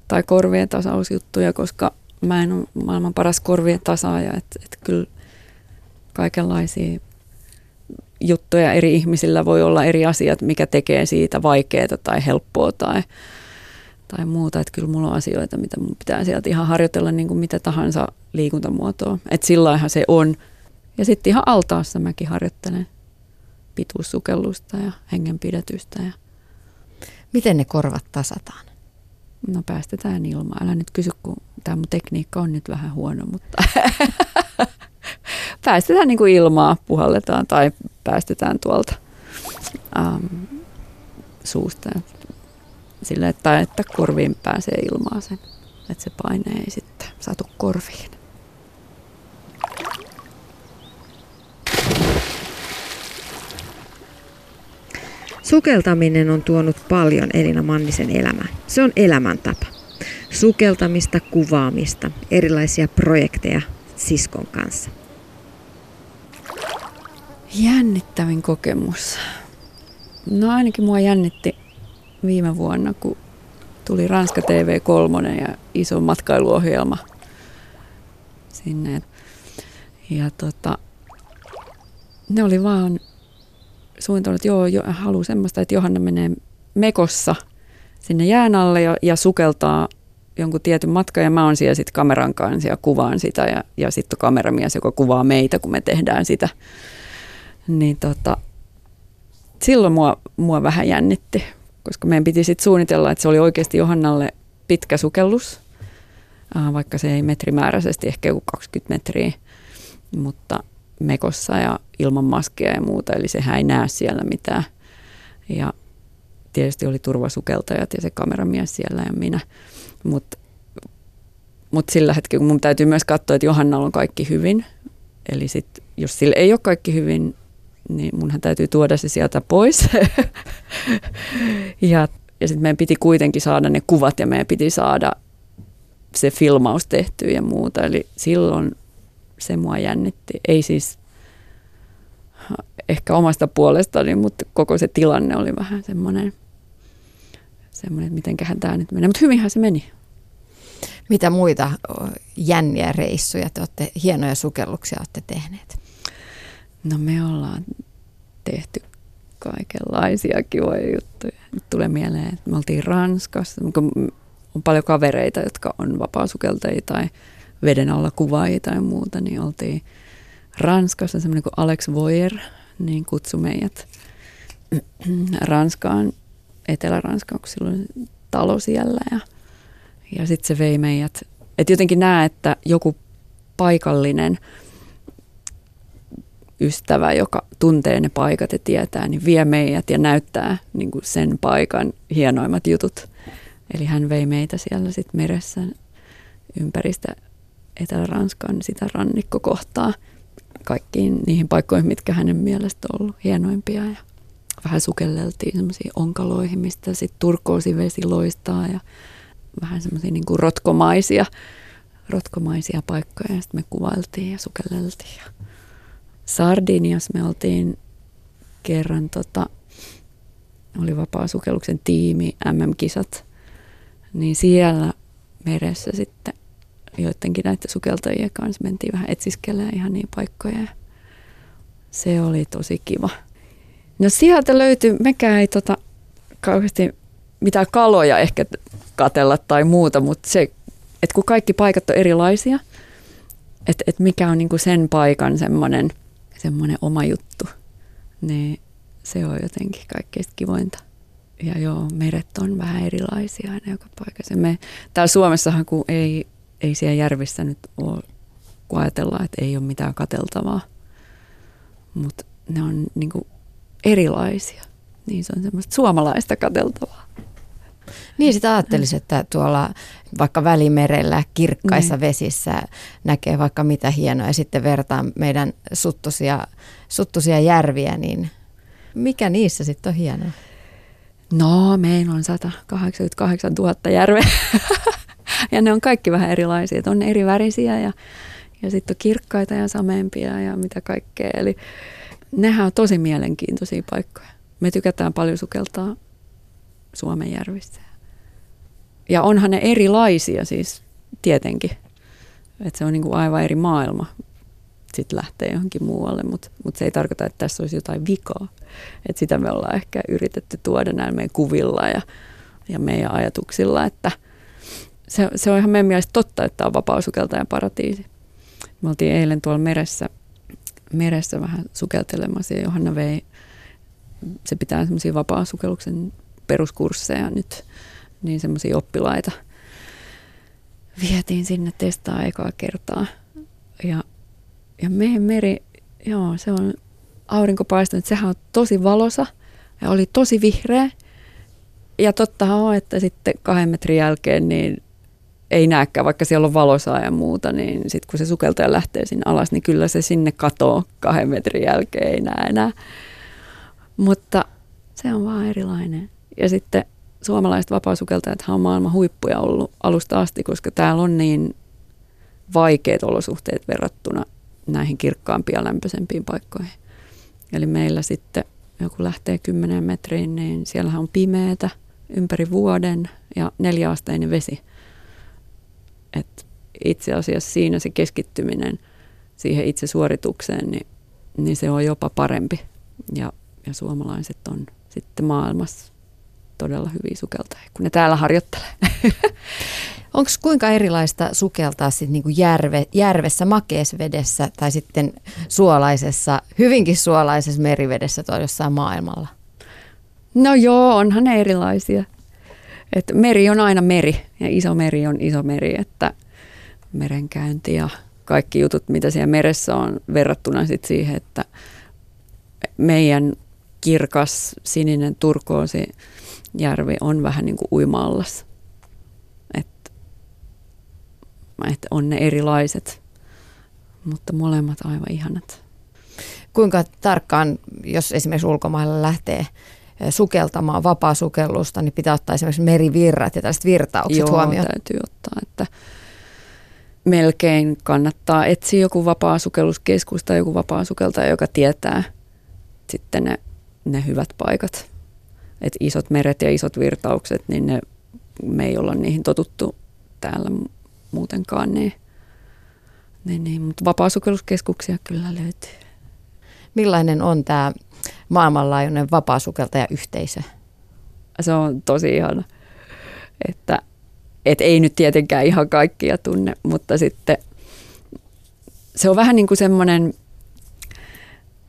tai korvien tasausjuttuja, koska mä en ole maailman paras korvien tasaaja, että et kyllä kaikenlaisia juttuja eri ihmisillä voi olla eri asiat, mikä tekee siitä vaikeaa tai helppoa tai, tai muuta. Että kyllä mulla on asioita, mitä mun pitää sieltä ihan harjoitella niin kuin mitä tahansa liikuntamuotoa. Että sillä se on. Ja sitten ihan altaassa mäkin harjoittelen pituussukellusta ja hengenpidätystä. Ja Miten ne korvat tasataan? No päästetään ilmaa. Älä nyt kysy, kun tämä mun tekniikka on nyt vähän huono, mutta päästetään niin kuin ilmaa, puhalletaan tai päästetään tuolta ähm, suusta. Sillä, että, että korviin pääsee ilmaa sen, että se paine ei sitten saatu korviin. Sukeltaminen on tuonut paljon Elina Mannisen elämään. Se on elämäntapa. Sukeltamista, kuvaamista, erilaisia projekteja siskon kanssa. Jännittävin kokemus. No ainakin mua jännitti viime vuonna, kun tuli Ranska TV3 ja iso matkailuohjelma sinne. Ja tota, ne oli vaan suunnitellut, että joo, jo, haluaa semmoista, että Johanna menee mekossa sinne jään alle ja, ja sukeltaa jonkun tietyn matkan ja mä oon siellä sitten kameran kanssa ja kuvaan sitä ja, ja sitten kameramies, joka kuvaa meitä, kun me tehdään sitä. Niin tota, silloin mua, mua vähän jännitti, koska meidän piti sitten suunnitella, että se oli oikeasti Johannalle pitkä sukellus, vaikka se ei metrimääräisesti ehkä joku 20 metriä, mutta mekossa ja ilman maskia ja muuta, eli sehän ei näe siellä mitään. Ja tietysti oli turvasukeltajat ja se kameramies siellä ja minä, mutta mut sillä hetkellä, kun mun täytyy myös katsoa, että Johannalla on kaikki hyvin, eli sit, jos sillä ei ole kaikki hyvin, niin munhan täytyy tuoda se sieltä pois. ja ja sitten meidän piti kuitenkin saada ne kuvat ja meidän piti saada se filmaus tehty ja muuta. Eli silloin se mua jännitti. Ei siis ehkä omasta puolestani, mutta koko se tilanne oli vähän semmoinen, semmoinen että mitenköhän tämä nyt menee. Mutta hyvinhän se meni. Mitä muita jänniä reissuja te olette, hienoja sukelluksia olette tehneet? No me ollaan tehty kaikenlaisia kivoja juttuja. Nyt tulee mieleen, että me oltiin Ranskassa, on paljon kavereita, jotka on vapaasukeltajia tai veden alla kuvaajia tai muuta, niin oltiin Ranskassa semmoinen kuin Alex Voyer, niin kutsui meidät Ranskaan, Etelä-Ranskaan, kun silloin talo siellä ja, ja sitten se vei meidät. Että jotenkin näe, että joku paikallinen ystävä, joka tuntee ne paikat ja tietää, niin vie meidät ja näyttää niin kuin sen paikan hienoimmat jutut. Eli hän vei meitä siellä sitten meressä ympäristä Etelä-Ranskan sitä rannikkokohtaa kaikkiin niihin paikkoihin, mitkä hänen mielestä on ollut hienoimpia. Ja vähän sukelleltiin semmoisiin onkaloihin, mistä sitten turkoosi vesi loistaa ja vähän semmoisia niin kuin rotkomaisia, rotkomaisia paikkoja. Ja sitten me kuvailtiin ja sukelleltiin. Ja Sardinias me oltiin kerran, tota, oli vapaa-sukelluksen tiimi, MM-kisat, niin siellä meressä sitten joidenkin näiden sukeltajien kanssa mentiin vähän etsiskelemään ihan niin paikkoja. Se oli tosi kiva. No sieltä löytyi, mekään ei tota, kauheasti mitään kaloja ehkä katella tai muuta, mutta se, että kun kaikki paikat on erilaisia, että et mikä on niinku sen paikan semmoinen semmoinen oma juttu, niin se on jotenkin kaikkein kivointa. Ja joo, meret on vähän erilaisia aina joka paikassa. Me, täällä Suomessahan kun ei ei siellä järvissä nyt ole, kun ajatellaan, että ei ole mitään kateltavaa. Mutta ne on niin kuin erilaisia. Niin se on semmoista suomalaista kateltavaa. Niin sitä ajattelisi, että tuolla vaikka Välimerellä kirkkaissa Niin. vesissä näkee vaikka mitä hienoa ja sitten vertaa meidän suttusia, suttusia järviä, niin mikä niissä sitten on hienoa? No, meillä on 188 000 järveä. ja ne on kaikki vähän erilaisia. Et on eri värisiä ja, ja sitten on kirkkaita ja sameempia ja mitä kaikkea. Eli nehän on tosi mielenkiintoisia paikkoja. Me tykätään paljon sukeltaa Suomen järvissä. Ja onhan ne erilaisia siis tietenkin. Että se on niinku aivan eri maailma. Sitten lähtee johonkin muualle, mutta mut se ei tarkoita, että tässä olisi jotain vikaa. Et sitä me ollaan ehkä yritetty tuoda näillä meidän kuvilla ja, ja meidän ajatuksilla, että se, se on ihan meidän mielestä totta, että on vapaasukeltajan paratiisi. Me oltiin eilen tuolla meressä, meressä vähän sukeltelemassa ja Johanna vei, se pitää semmoisia vapaasukelluksen peruskursseja nyt, niin semmoisia oppilaita. Vietiin sinne testaa ekaa kertaa ja, ja meidän meri, joo se on aurinko paistanut, sehän on tosi valosa ja oli tosi vihreä. Ja tottahan on, että sitten kahden metrin jälkeen niin ei näekään, vaikka siellä on valosaa ja muuta, niin sitten kun se sukeltaja lähtee sinne alas, niin kyllä se sinne katoo kahden metrin jälkeen, ei näe enää. Mutta se on vaan erilainen. Ja sitten suomalaiset vapaasukeltajat on maailman huippuja ollut alusta asti, koska täällä on niin vaikeat olosuhteet verrattuna näihin kirkkaampiin ja lämpöisempiin paikkoihin. Eli meillä sitten joku lähtee 10 metriin, niin siellä on pimeätä ympäri vuoden ja neljäasteinen vesi. Et itse asiassa siinä se keskittyminen siihen itse suoritukseen, niin, niin se on jopa parempi. Ja, ja suomalaiset on sitten maailmassa todella hyviä sukeltajia, kun ne täällä harjoittelee. Onko kuinka erilaista sukeltaa sit niinku järve, järvessä, makeesvedessä tai sitten suolaisessa, hyvinkin suolaisessa merivedessä tai jossain maailmalla? No joo, onhan ne erilaisia. Et meri on aina meri ja iso meri on iso meri, että merenkäynti ja kaikki jutut, mitä siellä meressä on verrattuna sit siihen, että meidän kirkas sininen turkoosi järvi on vähän niin kuin uima-allas. Et, et on ne erilaiset, mutta molemmat aivan ihanat. Kuinka tarkkaan, jos esimerkiksi ulkomailla lähtee eh, sukeltamaan vapaa-sukellusta, niin pitää ottaa esimerkiksi merivirrat ja tällaiset virtaukset Joo, huomioon? täytyy ottaa, että melkein kannattaa etsiä joku vapaa-sukelluskeskus tai joku vapaa-sukeltaja, joka tietää sitten ne, ne hyvät paikat. Et isot meret ja isot virtaukset, niin ne, me ei olla niihin totuttu täällä mu- muutenkaan. Niin, niin, niin, mutta vapaa-sukelluskeskuksia kyllä löytyy. Millainen on tämä maailmanlaajuinen vapaa-sukeltajayhteisö? Se on tosi ihana. Että et ei nyt tietenkään ihan kaikkia tunne, mutta sitten se on vähän niin kuin semmoinen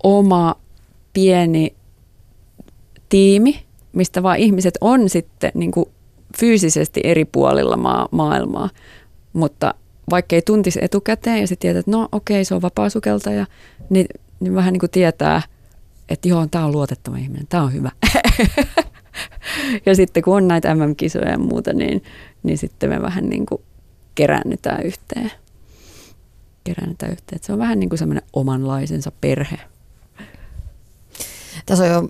oma pieni tiimi, mistä vaan ihmiset on sitten niin kuin fyysisesti eri puolilla maa, maailmaa, mutta vaikka ei tuntisi etukäteen ja sitten tietää, että no okei, se on vapaasukeltaja, niin, niin vähän niin kuin tietää, että joo, tämä on luotettava ihminen, tämä on hyvä. ja sitten kun on näitä MM-kisoja ja muuta, niin, niin sitten me vähän niin kuin keräännytään yhteen. Keräännytään yhteen. Et se on vähän niin kuin semmoinen omanlaisensa perhe. Tässä on jo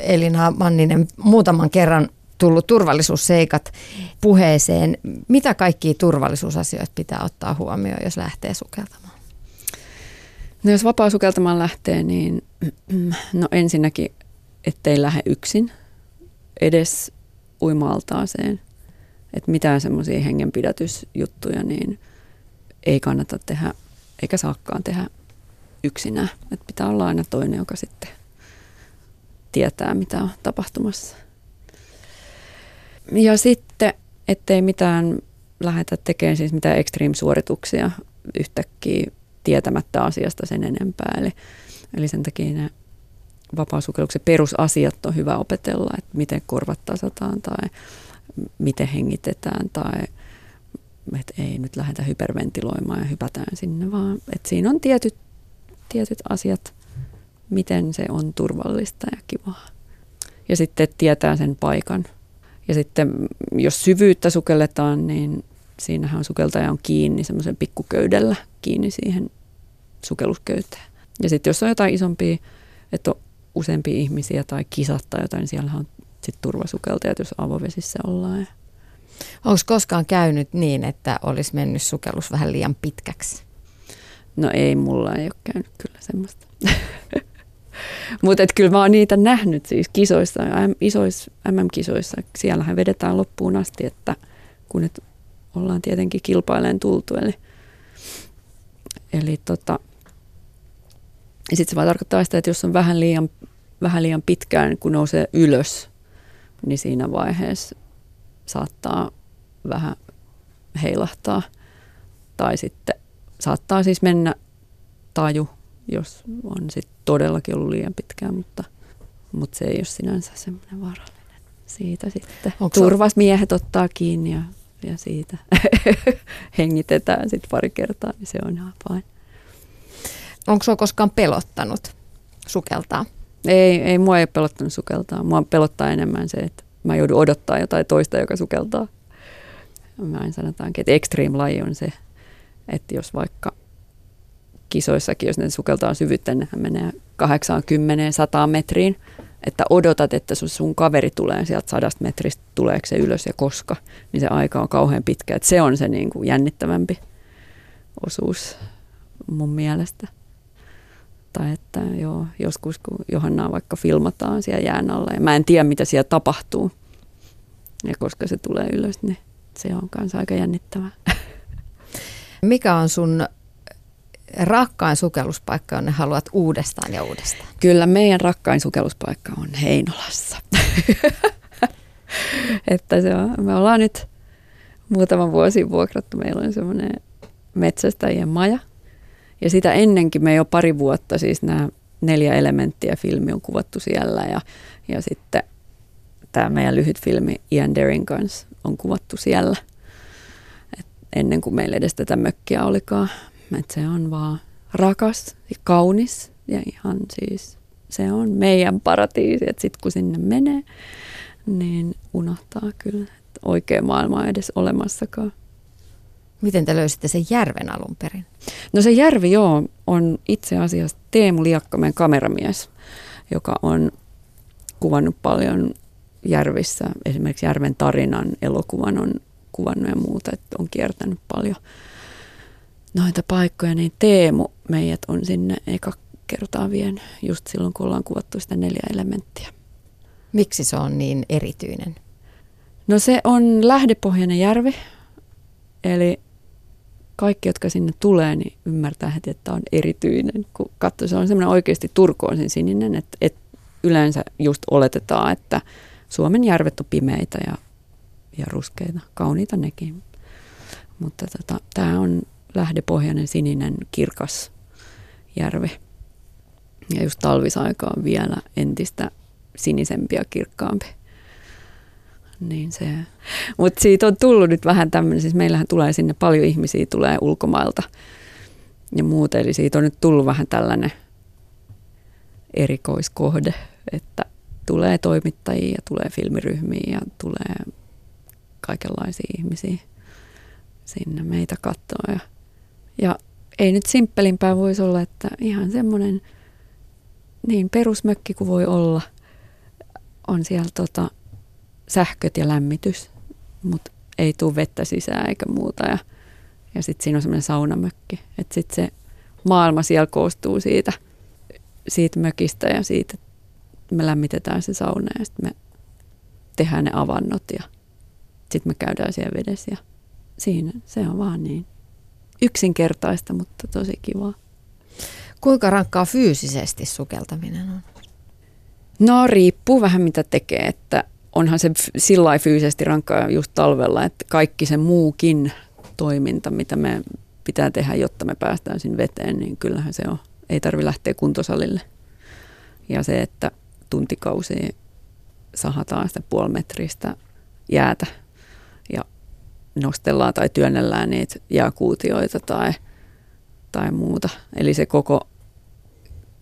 Elina Manninen muutaman kerran tullut turvallisuusseikat puheeseen. Mitä kaikkia turvallisuusasioita pitää ottaa huomioon, jos lähtee sukeltamaan? No jos vapaa sukeltamaan lähtee, niin no ensinnäkin, ettei lähde yksin edes uima-altaaseen. Että mitään semmoisia hengenpidätysjuttuja, niin ei kannata tehdä, eikä saakkaan tehdä yksinään. Että pitää olla aina toinen, joka sitten tietää, mitä on tapahtumassa. Ja sitten, ettei mitään lähdetä tekemään siis mitään extreme-suorituksia yhtäkkiä tietämättä asiasta sen enempää. Eli, eli sen takia ne vapaasukelluksen perusasiat on hyvä opetella, että miten korvat tasataan tai miten hengitetään tai että ei nyt lähdetä hyperventiloimaan ja hypätään sinne, vaan että siinä on tietyt, tietyt asiat, miten se on turvallista ja kivaa. Ja sitten tietää sen paikan. Ja sitten jos syvyyttä sukelletaan, niin siinähän sukeltaja on kiinni semmoisen pikkuköydellä kiinni siihen sukellusköyteen. Ja sitten jos on jotain isompia, että on useampia ihmisiä tai kisat tai jotain, niin siellä on sitten turvasukeltajat, jos avovesissä ollaan. Onko koskaan käynyt niin, että olisi mennyt sukellus vähän liian pitkäksi? No ei, mulla ei ole käynyt kyllä semmoista. Mutta kyllä mä oon niitä nähnyt siis kisoissa, isoissa MM-kisoissa. Siellähän vedetään loppuun asti, että kun nyt ollaan tietenkin kilpaileen tultu. Eli, eli tota, ja sitten se vaan tarkoittaa sitä, että jos on vähän liian, vähän liian pitkään, kun nousee ylös, niin siinä vaiheessa saattaa vähän heilahtaa. Tai sitten saattaa siis mennä taju, jos on sitten todellakin ollut liian pitkään, mutta, mutta se ei ole sinänsä semmoinen vaarallinen. Siitä sitten Onko turvasmiehet ottaa kiinni ja, ja siitä hengitetään sitten pari kertaa, niin se on ihan fine. Onko sinua koskaan pelottanut sukeltaa? Ei, ei mua ei ole pelottanut sukeltaa. Mua pelottaa enemmän se, että mä joudun odottaa jotain toista, joka sukeltaa. Mä en sanotaankin, että extreme laji on se, että jos vaikka kisoissakin, jos ne sukeltaa syvyyttä, niin menee 80-100 metriin, että odotat, että sun, sun kaveri tulee sieltä sadasta metristä, tuleeko se ylös ja koska, niin se aika on kauhean pitkä. Että se on se niin kuin jännittävämpi osuus mun mielestä. Tai että joo, joskus kun Johannaa vaikka filmataan siellä jään alla ja mä en tiedä mitä siellä tapahtuu. Ja koska se tulee ylös, niin se on kanssa aika jännittävää. Mikä on sun rakkain sukelluspaikka, jonne haluat uudestaan ja uudestaan? Kyllä meidän rakkain sukelluspaikka on Heinolassa. että se on, me ollaan nyt muutaman vuosi vuokrattu. Meillä on semmoinen metsästäjien maja – ja sitä ennenkin me jo pari vuotta, siis nämä neljä elementtiä filmi on kuvattu siellä ja, ja sitten tämä meidän lyhyt filmi Ian Derin kanssa on kuvattu siellä. Et ennen kuin meillä edes tätä mökkiä olikaan. Et se on vaan rakas ja kaunis ja ihan siis se on meidän paratiisi. Että sitten kun sinne menee, niin unohtaa kyllä, että oikea maailma on edes olemassakaan. Miten te löysitte sen järven alun perin? No se järvi joo, on itse asiassa Teemu Liakka, meidän kameramies, joka on kuvannut paljon järvissä. Esimerkiksi Järven tarinan elokuvan on kuvannut ja muuta, että on kiertänyt paljon noita paikkoja. Niin Teemu meidät on sinne eka kertaa vienyt just silloin, kun ollaan kuvattu sitä neljä elementtiä. Miksi se on niin erityinen? No se on lähdepohjainen järvi, eli kaikki, jotka sinne tulee, niin ymmärtää heti, että on erityinen. Kun katsoo, se on semmoinen oikeasti turkoosin sininen, että, että yleensä just oletetaan, että Suomen järvet on pimeitä ja, ja ruskeita, kauniita nekin. Mutta tota, tämä on lähdepohjainen sininen kirkas järvi. Ja just talvisaika on vielä entistä sinisempi ja kirkkaampi. Niin se. Mutta siitä on tullut nyt vähän tämmöinen, siis meillähän tulee sinne paljon ihmisiä, tulee ulkomailta ja muuta. Eli siitä on nyt tullut vähän tällainen erikoiskohde, että tulee toimittajia ja tulee filmiryhmiä ja tulee kaikenlaisia ihmisiä sinne meitä katsoa. Ja, ja ei nyt simppelimpää voisi olla, että ihan semmoinen niin perusmökki kuin voi olla. On siellä tota, sähköt ja lämmitys, mutta ei tule vettä sisään eikä muuta. Ja, ja sitten siinä on semmoinen saunamökki. Että sitten se maailma siellä koostuu siitä, siitä mökistä ja siitä, että me lämmitetään se sauna ja sitten me tehdään ne avannot ja sitten me käydään siellä vedessä ja siinä se on vaan niin yksinkertaista, mutta tosi kivaa. Kuinka rankkaa fyysisesti sukeltaminen on? No riippuu vähän mitä tekee, että onhan se sillä fyysisesti rankkaa just talvella, että kaikki se muukin toiminta, mitä me pitää tehdä, jotta me päästään sinne veteen, niin kyllähän se on. Ei tarvi lähteä kuntosalille. Ja se, että tuntikausi sahataan sitä puolimetristä jäätä nostellaan tai työnnellään niitä jääkuutioita tai, tai muuta. Eli se koko,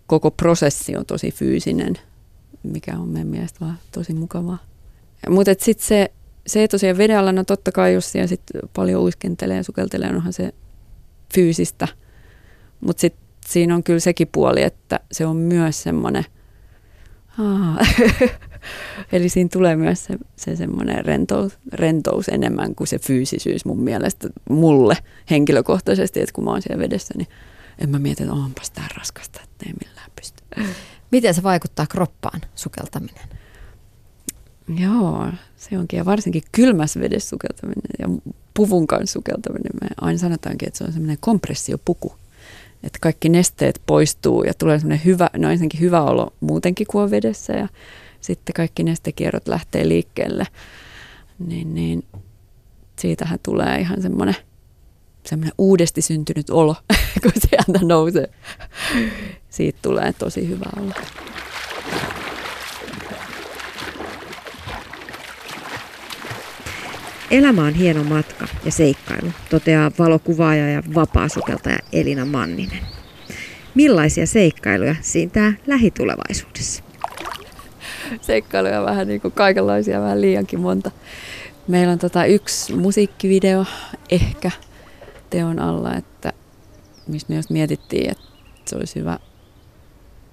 koko prosessi on tosi fyysinen, mikä on meidän mielestä vaan tosi mukavaa. Mutta sitten se, se tosiaan veden alla, no totta kai jos siellä sit paljon uiskentelee ja sukeltelee, onhan se fyysistä. Mutta sitten siinä on kyllä sekin puoli, että se on myös semmoinen, eli siinä tulee myös se, se semmoinen rentous, rentous enemmän kuin se fyysisyys mun mielestä mulle henkilökohtaisesti, että kun mä oon siellä vedessä, niin en mä mieti, että onpas tää raskasta, että ei millään pysty. Miten se vaikuttaa kroppaan, sukeltaminen? Joo, se onkin. Ja varsinkin kylmässä vedessä sukeltaminen ja puvun kanssa sukeltaminen. Me aina sanotaankin, että se on semmoinen kompressiopuku. Että kaikki nesteet poistuu ja tulee semmoinen hyvä, no ensinnäkin hyvä olo muutenkin kuin on vedessä. Ja sitten kaikki nestekierrot lähtee liikkeelle. Niin, niin siitähän tulee ihan semmoinen, semmoinen uudesti syntynyt olo, kun sieltä nousee. Siitä tulee tosi hyvä olo. Elämä on hieno matka ja seikkailu, toteaa valokuvaaja ja vapaasukeltaja Elina Manninen. Millaisia seikkailuja siintää lähitulevaisuudessa? Seikkailuja vähän niin kuin kaikenlaisia, vähän liiankin monta. Meillä on tota yksi musiikkivideo ehkä teon alla, että missä me just mietittiin, että se olisi hyvä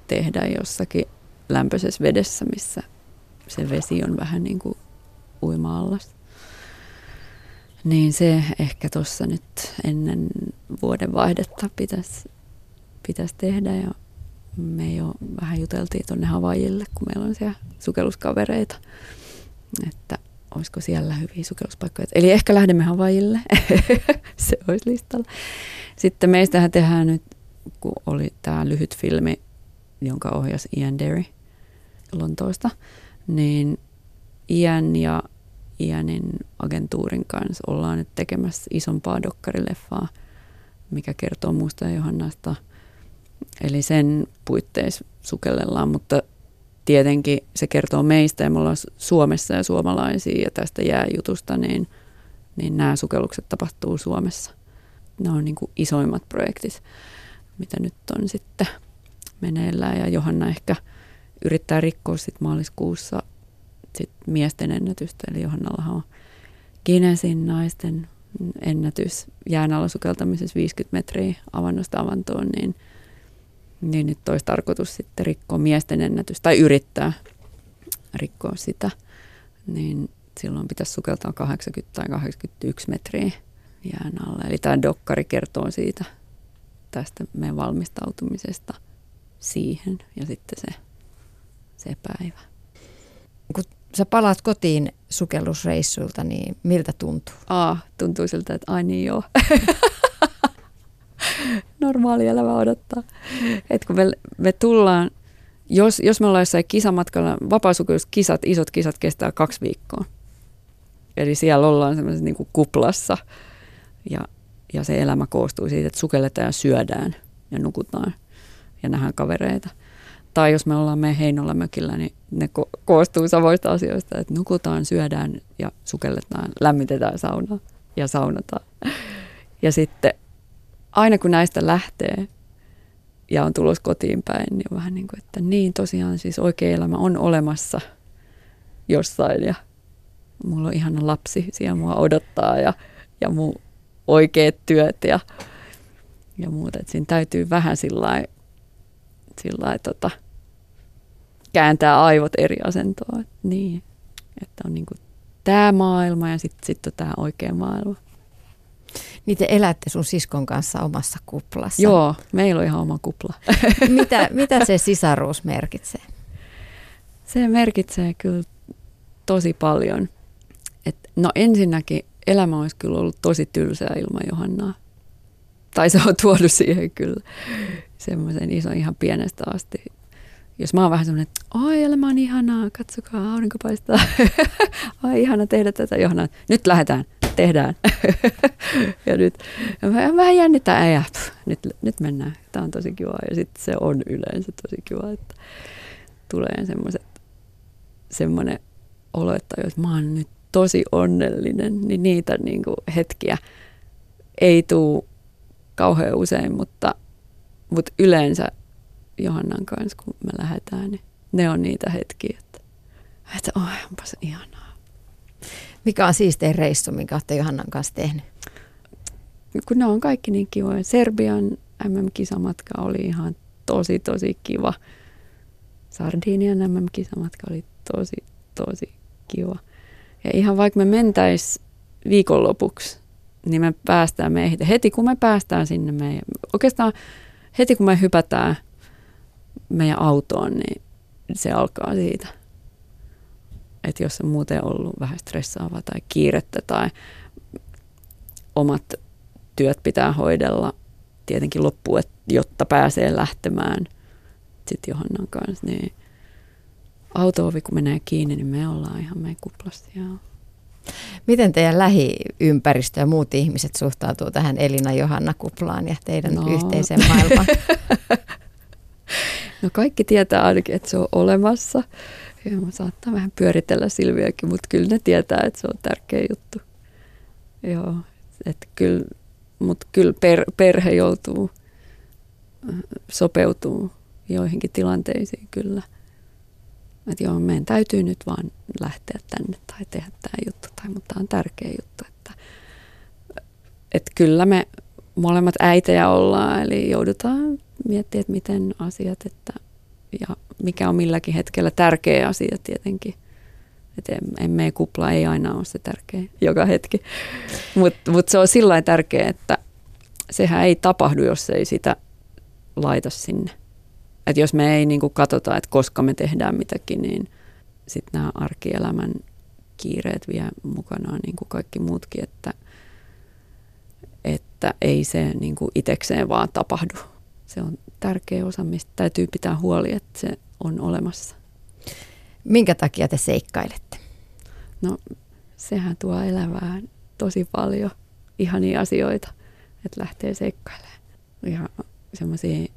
tehdä jossakin lämpöisessä vedessä, missä se vesi on vähän niin kuin uima-allas. Niin se ehkä tuossa nyt ennen vuoden vaihdetta pitäisi pitäisi tehdä ja me jo vähän juteltiin tuonne Havajille, kun meillä on siellä sukelluskavereita, että olisiko siellä hyviä sukelluspaikkoja. Eli ehkä lähdemme Havajille, se olisi listalla. Sitten meistähän tehdään nyt, kun oli tämä lyhyt filmi, jonka ohjasi Ian Derry Lontoosta, niin Ian ja Ianin agentuurin kanssa ollaan nyt tekemässä isompaa dokkarileffaa, mikä kertoo muusta Johannasta. Eli sen puitteissa sukellellaan, mutta tietenkin se kertoo meistä ja me ollaan Suomessa ja suomalaisia ja tästä jääjutusta, niin, niin nämä sukellukset tapahtuu Suomessa. Ne on niin kuin isoimmat projektit, mitä nyt on sitten meneillään ja Johanna ehkä yrittää rikkoa sitten maaliskuussa sit miesten ennätystä, eli Johannallahan on Guinnessin naisten ennätys jään alla sukeltamisessa 50 metriä avannosta avantoon, niin, niin nyt olisi tarkoitus sitten rikkoa miesten ennätys, tai yrittää rikkoa sitä, niin silloin pitäisi sukeltaa 80 tai 81 metriä jään alla. Eli tämä dokkari kertoo siitä, tästä meidän valmistautumisesta siihen ja sitten se, se päivä sä palaat kotiin sukellusreissuilta, niin miltä tuntuu? Aa, tuntuu siltä, että ai niin joo. Normaali elämä odottaa. Et kun me, me tullaan, jos, jos me ollaan jossain kisamatkalla, vapaasukelluskisat, isot kisat kestää kaksi viikkoa. Eli siellä ollaan semmoisessa niin kuin kuplassa ja, ja se elämä koostuu siitä, että sukelletaan ja syödään ja nukutaan ja nähdään kavereita – tai jos me ollaan meidän Heinolla mökillä, niin ne ko- koostuu samoista asioista, että nukutaan, syödään ja sukelletaan, lämmitetään saunaa ja saunataan. Ja sitten aina kun näistä lähtee ja on tulos kotiin päin, niin on vähän niin kuin, että niin tosiaan siis oikea elämä on olemassa jossain ja mulla on ihana lapsi siellä mua odottaa ja, ja mun oikeat työt ja, ja muuta. Että siinä täytyy vähän sillä lailla, tota, kääntää aivot eri asentoon. Että niin, että on niin kuin tämä maailma ja sitten sit on tämä oikea maailma. Niin te elätte sun siskon kanssa omassa kuplassa. Joo, meillä on ihan oma kupla. mitä, mitä se sisaruus merkitsee? Se merkitsee kyllä tosi paljon. Et, no ensinnäkin elämä olisi kyllä ollut tosi tylsää ilman Johannaa. Tai se on tuonut siihen kyllä semmoisen ison ihan pienestä asti jos mä oon vähän semmoinen, että oi elämä on ihanaa, katsokaa, aurinko paistaa. Ai ihana tehdä tätä, Johanna. Nyt lähdetään, tehdään. ja nyt mä vähän jännittää, ja pff, nyt, nyt mennään. Tämä on tosi kiva. Ja sitten se on yleensä tosi kiva, että tulee semmoiset, semmoinen olo, että jos mä oon nyt tosi onnellinen, niin niitä niin kuin hetkiä ei tule kauhean usein, mutta, mutta yleensä Johannan kanssa, kun me lähdetään, niin ne on niitä hetkiä, että, että oh, onpas ihanaa. Mikä on siistein reissu, minkä olette Johannan kanssa tehnyt? Kun ne on kaikki niin kivoja. Serbian MM-kisamatka oli ihan tosi, tosi kiva. Sardinian MM-kisamatka oli tosi, tosi kiva. Ja ihan vaikka me mentäis viikonlopuksi, niin me päästään meihin. Heti kun me päästään sinne meidän, oikeastaan heti kun me hypätään meidän autoon, niin se alkaa siitä. Että jos on muuten ollut vähän stressaavaa tai kiirettä tai omat työt pitää hoidella tietenkin loppuun, jotta pääsee lähtemään sitten Johannan kanssa, niin auto-ovi kun menee kiinni, niin me ollaan ihan meidän kuplassa. Ja... Miten teidän lähiympäristö ja muut ihmiset suhtautuu tähän Elina Johanna kuplaan ja teidän no. yhteiseen maailmaan? no kaikki tietää ainakin, että se on olemassa. Ja saattaa vähän pyöritellä Silviäkin, mutta kyllä ne tietää, että se on tärkeä juttu. Joo, että kyllä, mutta kyllä per, perhe joutuu sopeutuu joihinkin tilanteisiin kyllä. Että joo, meidän täytyy nyt vaan lähteä tänne tai tehdä tämä juttu, tai, mutta tämä on tärkeä juttu. Että, että kyllä me molemmat äitejä ollaan, eli joudutaan miettimään, että miten asiat, että, ja mikä on milläkin hetkellä tärkeä asia tietenkin. Että emme kupla ei aina ole se tärkeä joka hetki. Mutta mut se on sillä tärkeä, että sehän ei tapahdu, jos ei sitä laita sinne. Että jos me ei niin kuin katsota, että koska me tehdään mitäkin, niin sitten nämä arkielämän kiireet vie mukanaan niin kuin kaikki muutkin, että, että ei se niin kuin itekseen vaan tapahdu. Se on tärkeä osa, mistä täytyy pitää huoli, että se on olemassa. Minkä takia te seikkailette? No sehän tuo elämään tosi paljon ihania asioita, että lähtee seikkailemaan. Ja semmoisia,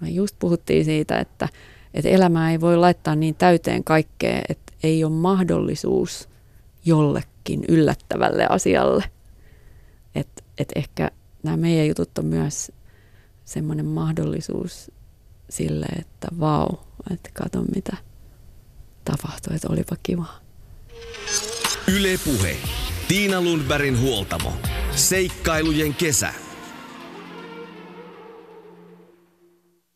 me just puhuttiin siitä, että, että elämää ei voi laittaa niin täyteen kaikkea, että ei ole mahdollisuus jollekin yllättävälle asialle. Että et ehkä nämä meidän jutut on myös semmoinen mahdollisuus sille, että vau, että kato mitä tapahtui, että olipa kiva. Yle Puhe. Tiina Lundbergin huoltamo. Seikkailujen kesä.